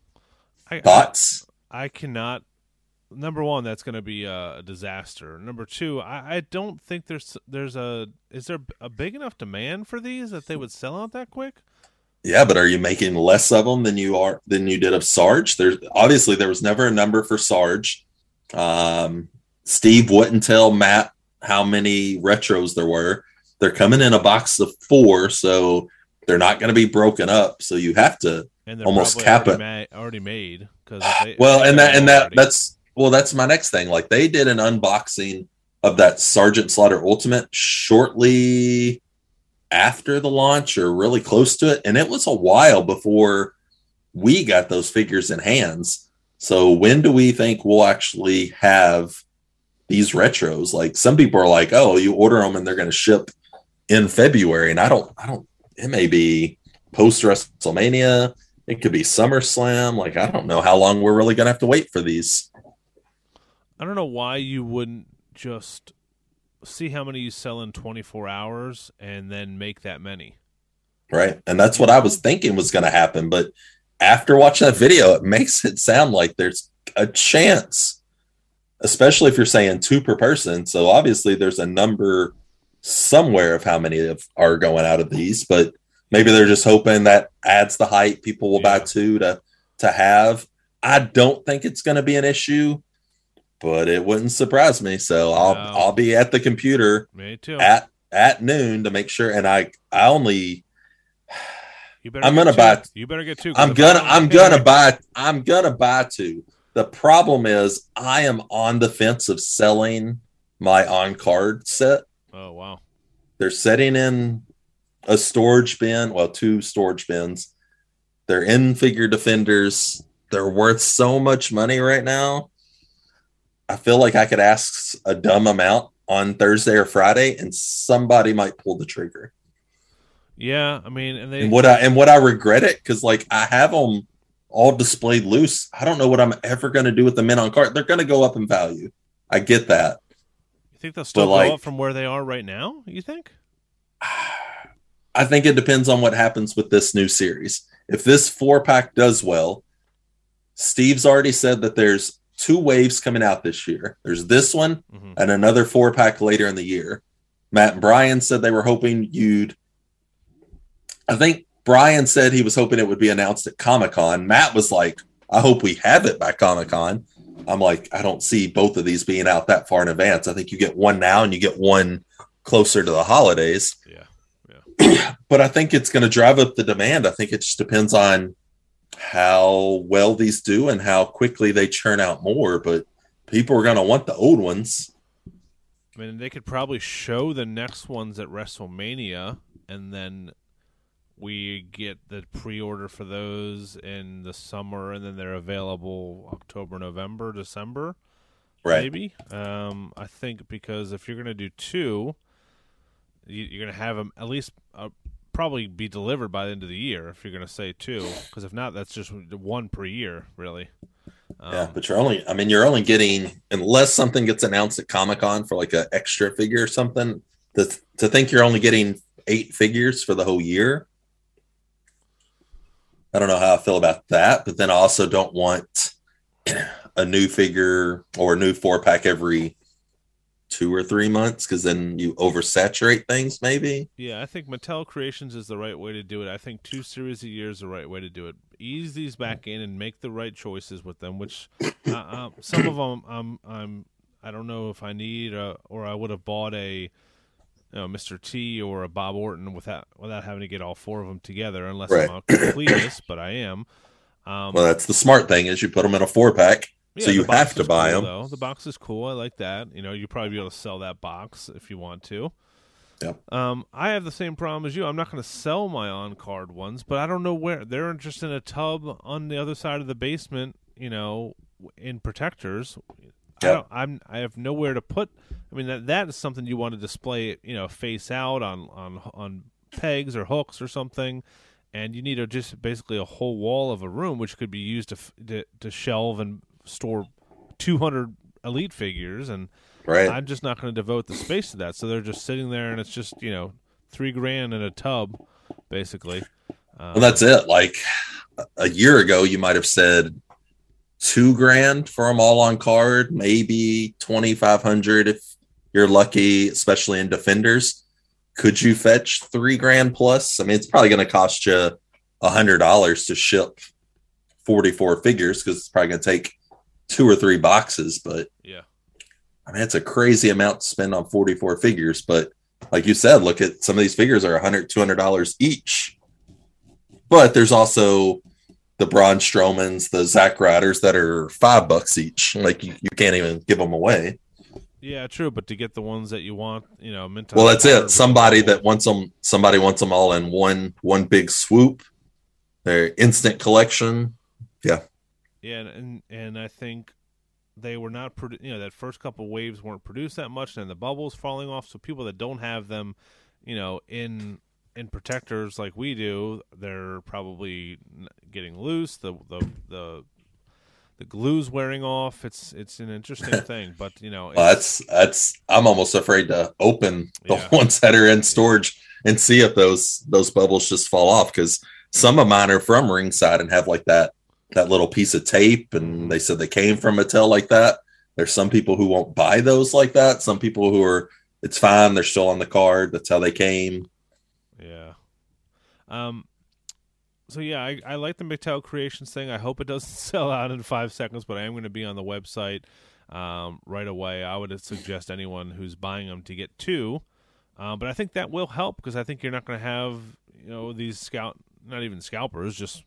I, Thoughts? I, I cannot. Number one, that's going to be a, a disaster. Number two, I, I don't think there's there's a is there a big enough demand for these that they would sell out that quick? Yeah, but are you making less of them than you are than you did of Sarge? There's obviously there was never a number for Sarge. Um, Steve wouldn't tell Matt how many retros there were. They're coming in a box of four, so they're not going to be broken up. So you have to Almost cap already, it. ma- already made because well, and that and that that's well, that's my next thing. Like they did an unboxing of that Sergeant Slaughter Ultimate shortly after the launch or really close to it, and it was a while before we got those figures in hands. So when do we think we'll actually have these retros? Like some people are like, "Oh, you order them and they're going to ship in February," and I don't, I don't. It may be post WrestleMania. It could be SummerSlam. Like I don't know how long we're really going to have to wait for these. I don't know why you wouldn't just see how many you sell in 24 hours and then make that many. right? And that's what I was thinking was going to happen. But after watching that video, it makes it sound like there's a chance, especially if you're saying two per person. So obviously, there's a number somewhere of how many of, are going out of these, but maybe they're just hoping that adds the hype. People will buy two to to have. I don't think it's going to be an issue, but it wouldn't surprise me. So I'll No. I'll be at the computer Me too. at at noon to make sure. And I I only you better I'm gonna two. buy- You better get two. I'm gonna I'm gonna buy I'm gonna buy two. The problem is I am on the fence of selling my on card set. Oh wow. They're setting in a storage bin, well, two storage bins. They're in figure defenders. They're worth so much money right now. I feel like I could ask a dumb amount on Thursday or Friday, and somebody might pull the trigger. Yeah, I mean, and they and would I and would I regret it? Because like I have them all displayed loose. I don't know what I'm ever going to do with the men on card. They're going to go up in value. I get that. you think they'll still but, like- go up from where they are right now? You think? I think it depends on what happens with this new series. If this four pack does well, Steve's already said that there's two waves coming out this year. There's this one hmm and another four pack later in the year. Matt and Brian said they were hoping you'd. I think Brian said he was hoping it would be announced at Comic Con. Matt was like, I hope we have it by Comic Con. I'm like, I don't see both of these being out that far in advance. I think you get one now and you get one closer to the holidays. Yeah. yeah. But I think it's going to drive up the demand. I think it just depends on how well these do and how quickly they churn out more. But people are going to want the old ones. I mean, they could probably show the next ones at WrestleMania, and then we get the pre-order for those in the summer, and then they're available October, November, December, Right. maybe. Um, I think because if you're going to do two, you, you're going to have them at least uh, probably be delivered by the end of the year. If you're going to say two, because if not, that's just one per year, really. Um, Yeah, but you're only, I mean, you're only getting, unless something gets announced at Comic Con for like an extra figure or something, to, to think you're only getting eight figures for the whole year. I don't know how I feel about that, but then I also don't want a new figure or a new four pack every two or three months because then you oversaturate things, maybe. Yeah, I think Mattel Creations is the right way to do it. I think two series a year is the right way to do it. Ease these back in and make the right choices with them. Which uh, uh, some of them, I'm, I'm, I don't know if I need, uh, or I would have bought a, you know, Mr. T or a Bob Orton without without having to get all four of them together, unless I'm a completist, but I am. Um, Well, that's the smart thing is you put them in a four pack. So you have to buy them. Though. The box is cool. I like that. You know, you probably be able to sell that box if you want to. Yep. Um, I have the same problem as you. I'm not going to sell my on card ones, but I don't know where they're just in a tub on the other side of the basement. You know, in protectors. I Yep. don't, I'm I have nowhere to put. I mean that that is something you want to display. You know, face out on on on pegs or hooks or something. And you need a, just basically a whole wall of a room, which could be used to to, to shelve and store 200 elite figures, and Right. I'm just not going to devote the space to that. So they're just sitting there, and it's just you know three grand in a tub, basically. Um, Well, that's it. Like a- year ago, you might have said two grand for them all on card, maybe twenty five hundred if you're lucky, especially in defenders. Could you fetch three grand plus? I mean, it's probably going to cost you a hundred dollars to ship 44 figures because it's probably going to take two or three boxes. But Yeah. I mean, it's a crazy amount to spend on 44 figures. But like you said, look at some of these figures are 100 $200 each. But there's also the Braun Strowmans, the Zack Ryders that are five bucks each. Mm-hmm. Like you, you can't even give them away. Yeah, true. But to get the ones that you want, you know, mint Well, that's it. Somebody that wants them, somebody wants them all in one one big swoop. Their instant collection. Yeah, and and, and I think they were not, produ- you know, that first couple waves weren't produced that much, and the bubbles falling off. So people that don't have them, you know, in in protectors like we do, they're probably getting loose. The the the the glue's wearing off. It's it's an interesting thing, but you know, Well, that's that's. I'm almost afraid to open the Yeah. ones that are in storage and see if those those bubbles just fall off because some of mine are from ringside and have like that that little piece of tape and they said they came from Mattel like that. There's some people who won't buy those like that. Some people who are it's fine. They're still on the card. That's how they came. Yeah. Um. So yeah, I, I like the Mattel Creations thing. I hope it doesn't sell out in five seconds, but I am going to be on the website um, right away. I would suggest anyone who's buying them to get two, um, but I think that will help because I think you're not going to have you know these scout, not even scalpers, just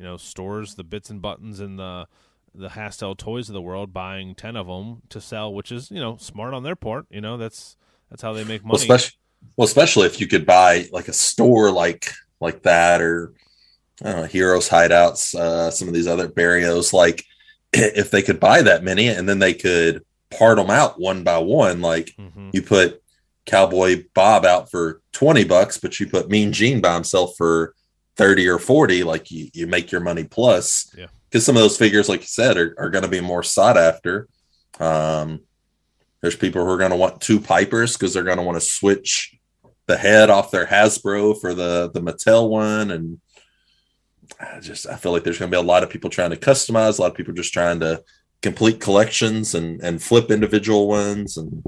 you know stores, the bits and buttons and the the Hastel toys of the world buying ten of them to sell, which is you know smart on their part. You know that's that's how they make money. Well, especially well, especially if you could buy like a store like like that or I don't know, Heroes Hideouts, uh, some of these other barrios, like if they could buy that many and then they could part them out one by one, like hmm you put Cowboy Bob out for 20 bucks, but you put Mean Gene by himself for 30 or 40, like you, you make your money plus. Yeah. Because some of those figures, like you said, are, are going to be more sought after. Um, there's people who are going to want two Pipers because they're going to want to switch the head off their Hasbro for the the Mattel one, and I just I feel like there's going to be a lot of people trying to customize, a lot of people just trying to complete collections and and flip individual ones, and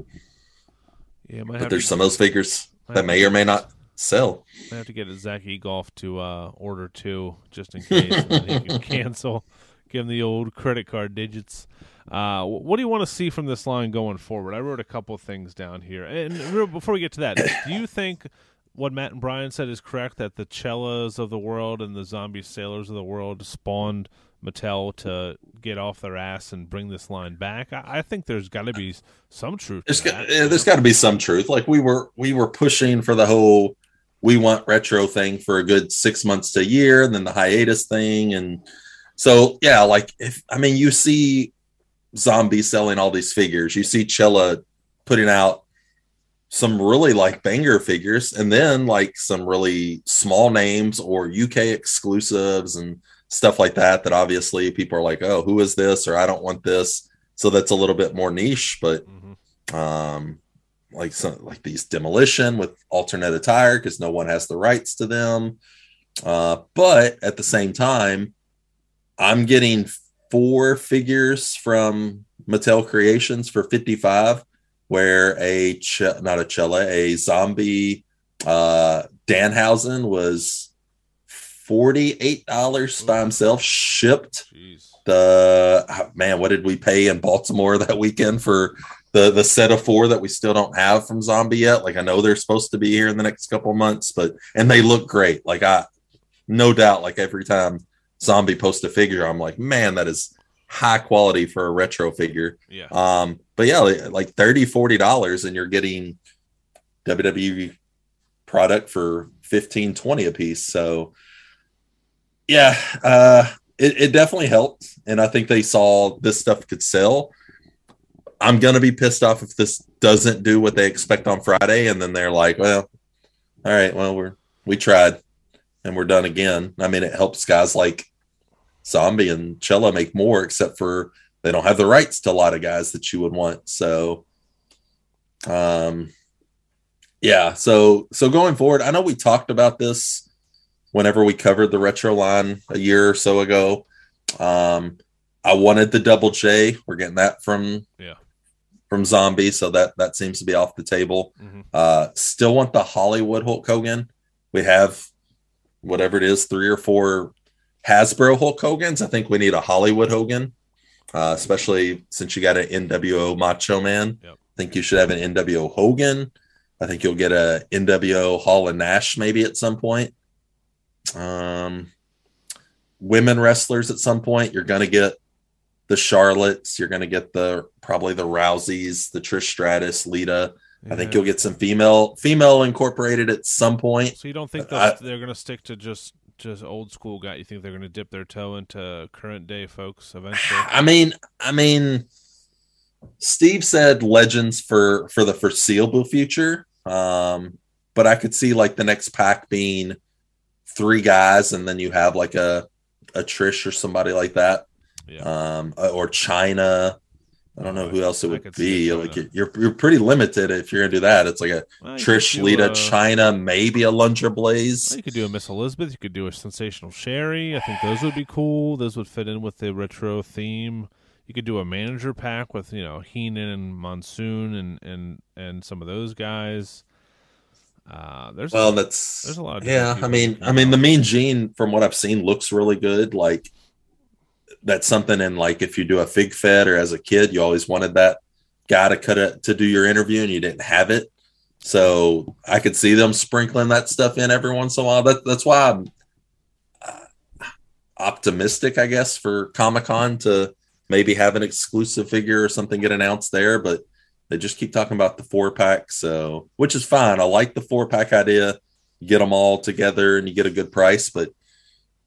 Yeah, but there's some of those figures that may or may not sell. I have to get Zach Egolf to uh, order two just in case, he can cancel. Give him the old credit card digits. Uh, what do you want to see from this line going forward? I wrote a couple things down here, and real, before we get to that, do you think what Matt and Brian said is correct that the Cellas of the world and the Zombie Sailors of the world spawned Mattel to get off their ass and bring this line back? I, I think there's got to be some truth. There's to got, yeah, there's got to be some truth. Like we were we were pushing for the whole we want retro thing for a good six months to a year, and then the hiatus thing, and so yeah, like if I mean you see Zombie selling all these figures, you see Chella putting out some really like banger figures, and then like some really small names or UK exclusives and stuff like that. That obviously people are like, oh, who is this? Or I don't want this. So that's a little bit more niche, but Mhm. um like some like these demolition with alternate attire because no one has the rights to them uh but at the same time i'm getting four figures from mattel creations for 55 where a ch- not a cella a zombie uh danhausen was $48 by himself shipped Jeez. the man what did we pay in baltimore that weekend for the the set of four that we still don't have from zombie yet. Like i know they're supposed to be here in the next couple of months but and they look great. Like i no doubt like every time zombie posts a figure i'm like man that is high quality for a retro figure. Yeah. um but yeah like, like 30 40 dollars and you're getting wwe product for 15 20 a piece so yeah uh it, it definitely helped. And i think they saw this stuff could sell i'm gonna be pissed off if this doesn't do what they expect on friday. And then they're like well all right well we're we tried and we're done again. I mean it helps guys like zombie and Cella make more except for they don't have the rights to a lot of guys that you would want. So um yeah so so going forward i know we talked about this whenever we covered the retro line a year or so ago. Um i wanted the double j. We're getting that from Yeah. From zombie so that that seems to be off the table Mhm. uh still want the hollywood hulk hogan we have whatever it is, three or four Hasbro Hulk Hogan's. I think we need a Hollywood Hogan, uh, especially since you got an NWO Macho Man. Yep. I think you should have an NWO Hogan. I think you'll get a NWO Hall and Nash maybe at some point. Um, women wrestlers at some point. You're gonna get the Charlottes. You're gonna get the probably the Rouseys, the Trish Stratus, Lita. I think you'll get some female female incorporated at some point. So you don't think I- that they're going to stick to just just old school guy? You think they're going to dip their toe into current day folks eventually? I mean, I mean, Steve said legends for for the foreseeable future. Um, but I could see like the next pack being three guys, and then you have like a a Trish or somebody like that, Yeah. um, uh, or Chyna. I don't know who else it would be. Like you're you're pretty limited if you're gonna do that. It's like a Well, Trish, Lita, Chyna, maybe Alundra Blayze. well, You could do a Miss Elizabeth. You could do a sensational Sherri. I think those would be cool. Those would fit in with the retro theme. You could do a manager pack with you know Heenan and Monsoon and and and some of those guys. Uh, there's Well, a, that's there's a lot of yeah. I mean, I mean, the. Mean Gene, from what I've seen, looks really good. Like that's something in like if you do a fig fed or as a kid, you always wanted that guy to cut it to do your interview, and you didn't have it. So I could see them sprinkling that stuff in every once in a while. That that's why I'm uh, optimistic, I guess, for Comic Con to maybe have an exclusive figure or something get announced there, but they just keep talking about the four pack. So, which is fine. I like the four pack idea. You get them all together and you get a good price, but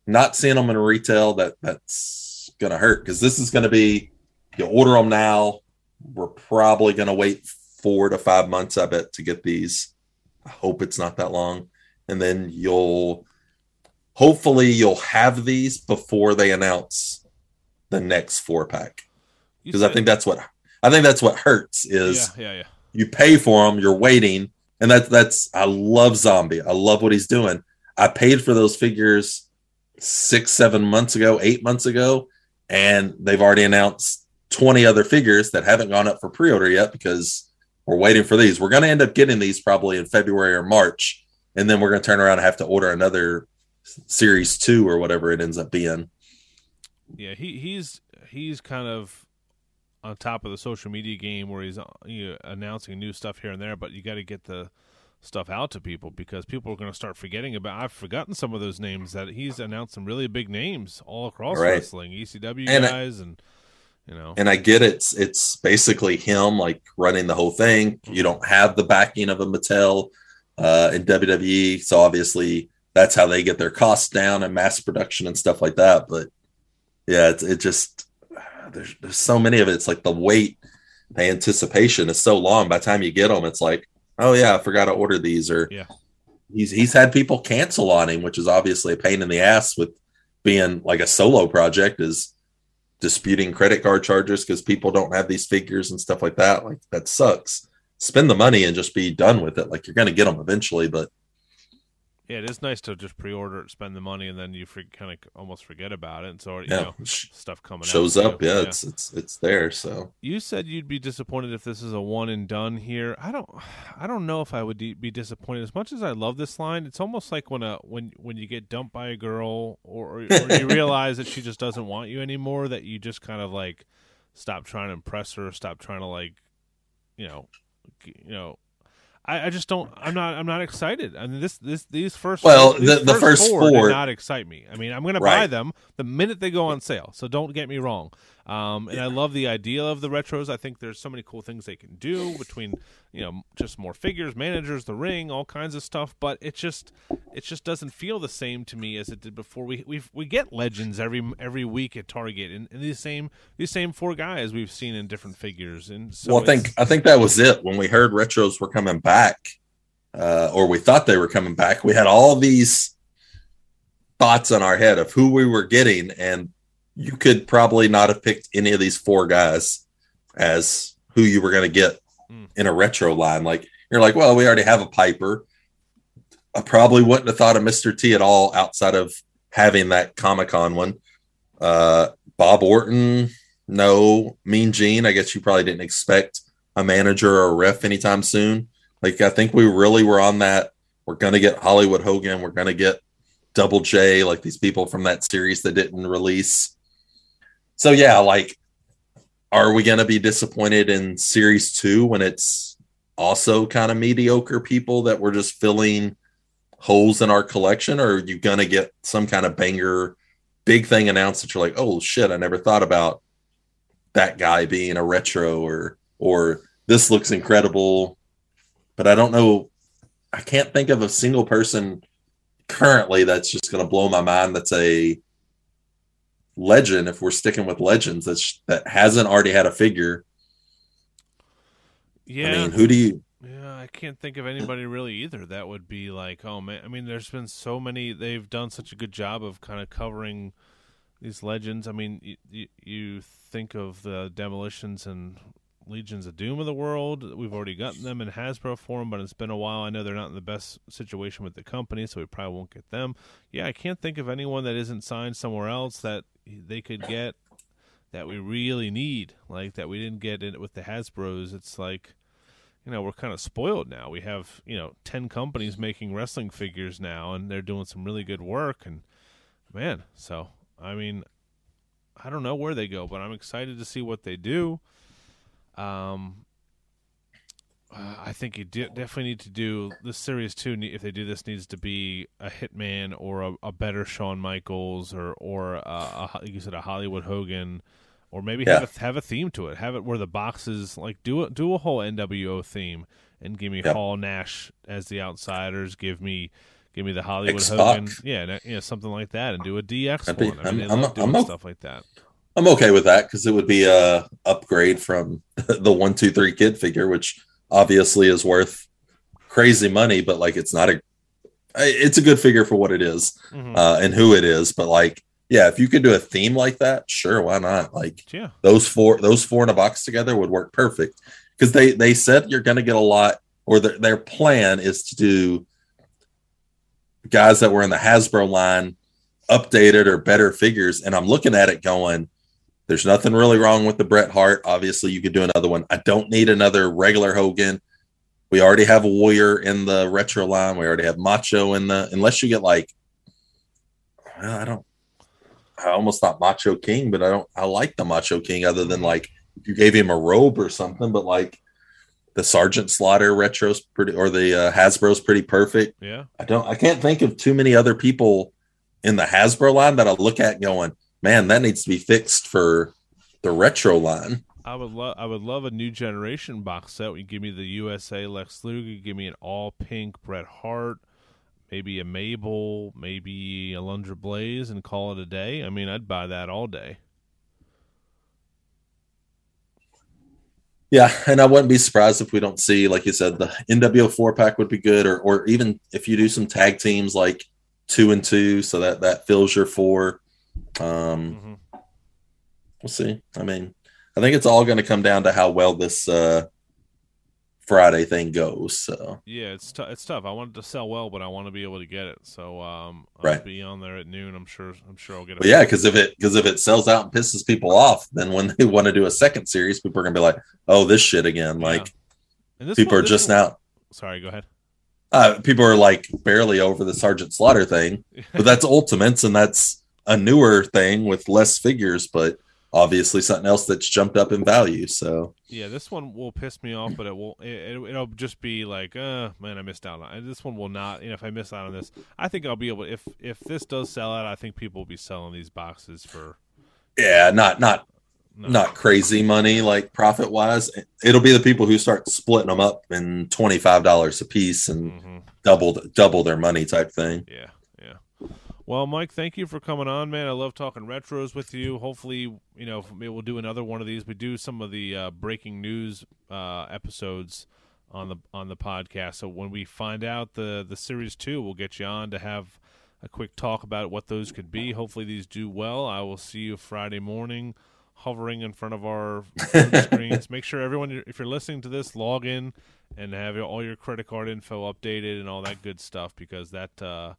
not seeing them in retail that that's going to hurt because this is going to be you order them now. We're probably going to wait four to five months, I bet, to get these. I hope it's not that long. And then you'll hopefully you'll have these before they announce the next four pack because I think that's what I think that's what hurts is yeah, yeah, yeah. you pay for them, you're waiting, and that's that's I love Zombie. I love what he's doing. I paid for those figures six, seven months ago, eight months ago, and they've already announced 20 other figures that haven't gone up for pre-order yet because we're waiting for these. We're gonna end up getting these probably in February or March, and then we're gonna turn around and have to order another series two or whatever it ends up being. Yeah, he he's he's kind of on top of the social media game where he's uh, you know, announcing new stuff here and there, but you got to get the stuff out to people because people are going to start forgetting about. I've forgotten some of those names that he's announced some really big names all across Right. wrestling, ECW And I- guys, and you know, and I get it's it's basically him like running the whole thing. You don't have the backing of a Mattel uh, in WWE, so obviously that's how they get their costs down and mass production and stuff like that. But yeah, it's it just there's there's so many of it. It's like the wait, the anticipation is so long. By the time you get them, it's like, oh yeah, I forgot to order these, or Yeah. he's he's had people cancel on him, which is obviously a pain in the ass with being like a solo project is disputing credit card charges because people don't have these figures and stuff like that. Like that sucks. Spend the money and just be done with it. Like you're going to get them eventually, but yeah, it is nice to just pre-order it, spend the money, and then you kind of almost forget about it. And so you yeah, know, stuff coming out shows up. Yeah, it's it's it's there. So You said you'd be disappointed if this is a one and done here. I don't, I don't know if I would be disappointed as much as I love this line. It's almost like when a when when you get dumped by a girl, or, or, or you realize that she just doesn't want you anymore. That you just kind of like stop trying to impress her, stop trying to like, you know, you know. I, I just don't. I'm not. I'm not excited. I mean, this, this, these first. Well, these the- the first four, four- did not excite me. I mean, I'm going to buy them the minute they go on sale. So don't get me wrong. Um, and I love the idea of the retros. I think there's so many cool things they can do between, you know, just more figures, managers, the ring, all kinds of stuff. But it just, it just doesn't feel the same to me as it did before. We we we get legends every every week at Target, and, and these same these same four guys we've seen in different figures. And so well, I think I think that was it when we heard retros were coming back, uh, or we thought they were coming back. We had all these thoughts in our head of who we were getting, and you could probably not have picked any of these four guys as who you were going to get Mm. in a retro line. Like you're like, well, we already have a Piper. I probably wouldn't have thought of Mr. T at all outside of having that Comic Con one. Uh, Bob Orton, no. Mean Gene, I guess you probably didn't expect a manager or a ref anytime soon. Like I think we really were on that. We're gonna get Hollywood Hogan. We're gonna get Double J, like these people from that series that didn't release. So yeah, like, are we going to be disappointed in series two when it's also kind of mediocre people that we're just filling holes in our collection, or are you going to get some kind of banger, big thing announced that you're like, oh shit, I never thought about that guy being a retro, or or this looks incredible, but I don't know. I can't think of a single person currently that's just going to blow my mind. That's a legend. If we're sticking with legends, that's that hasn't already had a figure. Yeah. I mean, who do you? Yeah, I can't think of anybody really either. That would be like, oh man. I mean, there's been so many. They've done such a good job of kind of covering these legends. I mean, you, you, you think of the demolitions and Legions of Doom of the world. We've already gotten them in Hasbro form, but it's been a while. I know they're not in the best situation with the company, so we probably won't get them. Yeah, I can't think of anyone that isn't signed somewhere else that they could get that we really need, like that we didn't get it with the Hasbro's. It's like, you know, we're kind of spoiled now. We have, you know, 10 companies making wrestling figures now, and they're doing some really good work. And man, so, I mean, I don't know where they go, but I'm excited to see what they do. Um, uh, I think you de- definitely need to do this series too. If they do this, needs to be a Hitman or a, a better Shawn Michaels or or a, a, like you said a Hollywood Hogan, or maybe Yeah. have a, have a theme to it. Have it where the boxes like do a, do a whole NWO theme and give me Yep. Hall Nash as the outsiders. Give me give me the Hollywood X-Pac. Hogan, yeah, yeah, something like that, and do a DX That'd be- one. I mean, I'm- I'm- doing I'm stuff like that. I'm okay with that because it would be a upgrade from the one two three kid figure, which obviously is worth crazy money, but like it's not a it's a good figure for what it is Mhm. uh, and who it is. But like, yeah, if you could do a theme like that, sure, why not? Like yeah, those four those four in a box together would work perfect because they they said you're going to get a lot, or their their plan is to do guys that were in the Hasbro line updated or better figures, and I'm looking at it going. There's nothing really wrong with the Bret Hart. Obviously, you could do another one. I don't need another regular Hogan. We already have a Warrior in the retro line. We already have Macho in the. Unless you get like, well, I don't. I almost thought Macho King, but I don't. I like the Macho King other than like if you gave him a robe or something. But like the Sergeant Slaughter retro's pretty, or the uh, Hasbro's pretty perfect. yeah. I don't. I can't think of too many other people in the Hasbro line that I look at going, man, that needs to be fixed for the retro line. I would love I would love a new generation box set. You give me the USA Lex Luger, give me an all pink Bret Hart, maybe a Mabel, maybe Alundra Blayze, and call it a day. I mean, I'd buy that all day. Yeah, and I wouldn't be surprised if we don't see, like you said, the NWO four pack would be good, or or even if you do some tag teams like two and two, so that that fills your four. Um, hmm we'll see. I mean, I think it's all going to come down to how well this uh, Friday thing goes. So Yeah, it's t- it's tough. I want it to sell well, but I want to be able to get it. So um, I'll Right. be on there at noon. I'm sure. I'm sure I'll get it. Yeah, because if it because if it sells out and pisses people off, then when they want to do a second series, people are gonna be like, "Oh, this shit again!" Yeah. Like people one- are just one- now. Sorry, go ahead. Uh, people are like barely over the Sergeant Slaughter thing, but that's Ultimates, and that's a newer thing with less figures, but obviously something else that's jumped up in value. So Yeah, this one will piss me off, but it will. It, it'll just be like, uh, man, I missed out on. This one will not. You know, if I miss out on this, I think I'll be able. If if this does sell out, I think people will be selling these boxes for yeah, not not no, not crazy money like profit wise. It'll be the people who start splitting them up in twenty five dollars a piece and hmm double double their money type thing. Yeah. Well, Mike, thank you for coming on, man. I love talking retros with you. Hopefully, you know, maybe we'll do another one of these. We do some of the uh, breaking news uh, episodes on the on the podcast. So when we find out the the series two, we'll get you on to have a quick talk about what those could be. Hopefully, these do well. I will see you Friday morning, hovering in front of our screens. Make sure everyone, if you're listening to this, log in and have all your credit card info updated and all that good stuff because that uh,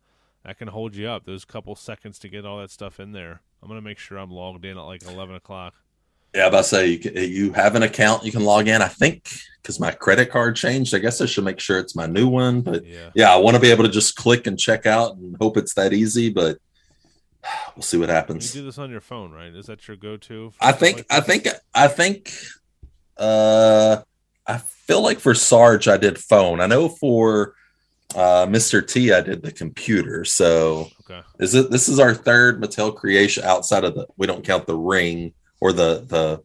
that can hold you up. Those couple seconds to get all that stuff in there. I'm gonna make sure I'm logged in at like 11 o'clock. Yeah, about to say you, you have an account you can log in. I think because my credit card changed. I guess I should make sure it's my new one. But Yeah. yeah, I want to be able to just click and check out and hope it's that easy. But we'll see what You happens. do this on your phone, right? Is that your go-to? I think like I think I think uh I feel like for Sarge I did phone. I know for uh Mr. T I did the computer. So Okay. is it this is our third Mattel creation outside of the we don't count the ring or the the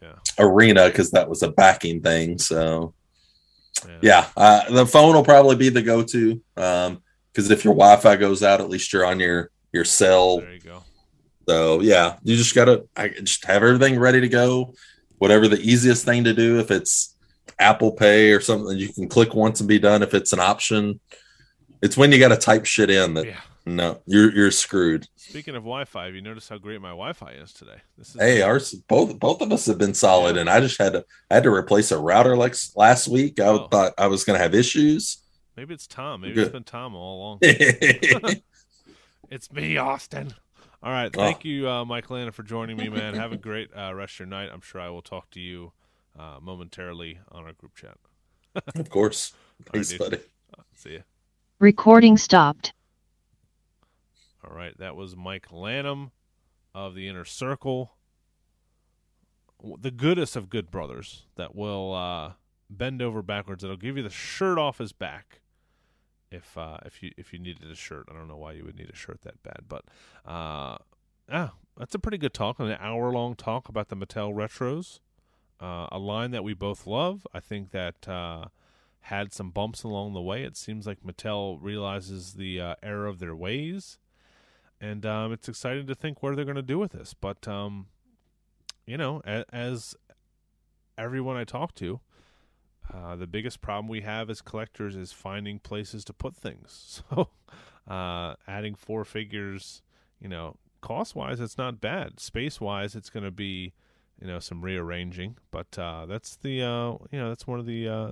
Yeah. arena because that was a backing thing. So Yeah. yeah, uh, the phone will probably be the go-to. Um because if your Wi-Fi goes out, at least you're on your your cell There you go. so yeah, you just gotta I just have everything ready to go. Whatever the easiest thing to do, if it's Apple Pay or something, you can click once and be done. If it's an option, it's when you got to type shit in that Yeah. no, you're you're screwed. Speaking of Wi-Fi, have you noticed how great my Wi-Fi is today? This is Hey, ours both both of us have been solid, and I just had to I had to replace a router like last week. I Oh. thought I was gonna have issues. maybe it's Tom. Maybe Good. it's been Tom all along. It's me, Austin. All right. Oh. Thank you, uh, Mike Lanham, for joining me, man. Have a great uh, rest of your night. I'm sure I will talk to you uh, momentarily on our group chat. of course. Thanks, dude. buddy. See ya. Recording stopped. All right. That was Mike Lanham of the Inner Circle. The goodest of good brothers that will uh, bend over backwards. That'll give you the shirt off his back. If uh, if you if you needed a shirt, I don't know why you would need a shirt that bad, but uh, yeah, that's a pretty good talk. An hour long talk about the Mattel retros, uh, a line that we both love. I think that uh, had some bumps along the way. It seems like Mattel realizes the uh, error of their ways, and um, it's exciting to think where they're going to do with this. But um, you know, a- as everyone I talk to, uh, the biggest problem we have as collectors is finding places to put things. So, uh, adding four figures, you know, cost wise, it's not bad. Space wise, it's going to be, you know, some rearranging. But uh, that's the, uh, you know, that's one of the uh,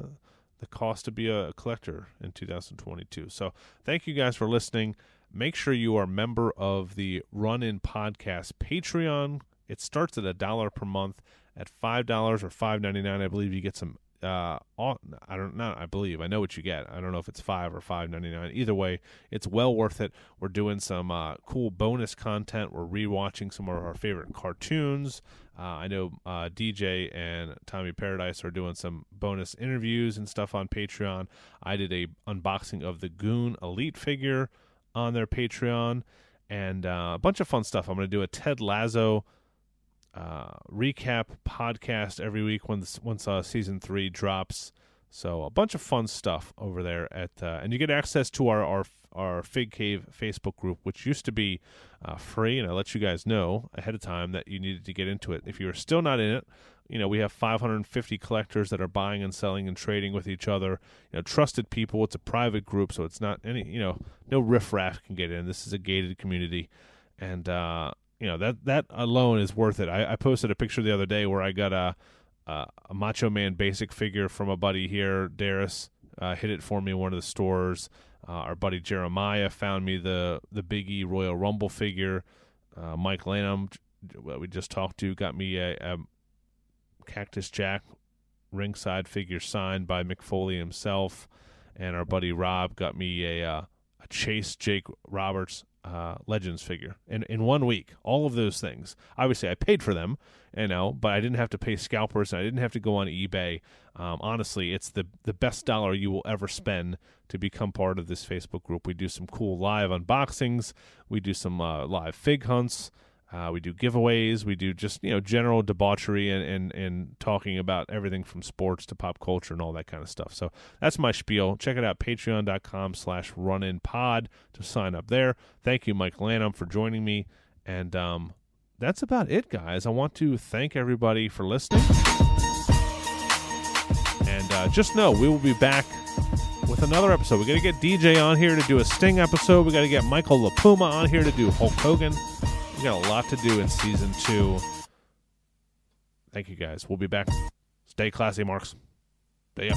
the cost to be a collector in 2022. So, thank you guys for listening. Make sure you are a member of the Run In Podcast Patreon. It starts at a dollar per month. At five dollars or five ninety nine, I believe you get some. Uh, au- I don't not. I believe I know what you get. I don't know if it's five or five ninety nine. Either way, it's well worth it. We're doing some uh, cool bonus content. We're rewatching some of our favorite cartoons. Uh, I know uh, DJ and Tommy Paradise are doing some bonus interviews and stuff on Patreon. I did a unboxing of the Goon Elite figure on their Patreon, and uh, a bunch of fun stuff. I'm going to do a Ted Lasso uh, recap podcast every week once once uh, season three drops. So a bunch of fun stuff over there at, uh, and you get access to our our our Fig Cave Facebook group, which used to be uh, free, and I let you guys know ahead of time that you needed to get into it. If you are still not in it, you know we have 550 collectors that are buying and selling and trading with each other. You know, trusted people. It's a private group, so it's not any you know no riffraff can get in. This is a gated community, and uh, you know that that alone is worth it. I, I posted a picture the other day where I got a uh, a Macho Man basic figure from a buddy here, Darius, uh, hit it for me in one of the stores. Uh, our buddy Jeremiah found me the the Biggie Royal Rumble figure. Uh, Mike Lanham, we just talked to, got me a, a Cactus Jack ringside figure signed by Mick Foley himself, and our buddy Rob got me a uh, a Chase Jake Roberts uh, Legends figure in in one week. All of those things. Obviously, I paid for them, you know, but I didn't have to pay scalpers. And I didn't have to go on eBay. Um, honestly, it's the the best dollar you will ever spend to become part of this Facebook group. We do some cool live unboxings. We do some uh, live fig hunts. Uh, we do giveaways. We do just you know general debauchery and, and and talking about everything from sports to pop culture and all that kind of stuff. So that's my spiel. Check it out, patreon.com slash runinpod to sign up there. Thank you, Mike Lanham, for joining me. And um, that's about it, guys. I want to thank everybody for listening. And uh, just know we will be back with another episode. We got to get DJ on here to do a Sting episode. We got to get Michael LaPuma on here to do Hulk Hogan. We got a lot to do in season two. Thank you guys. We'll be back. Stay classy, Marks. See ya.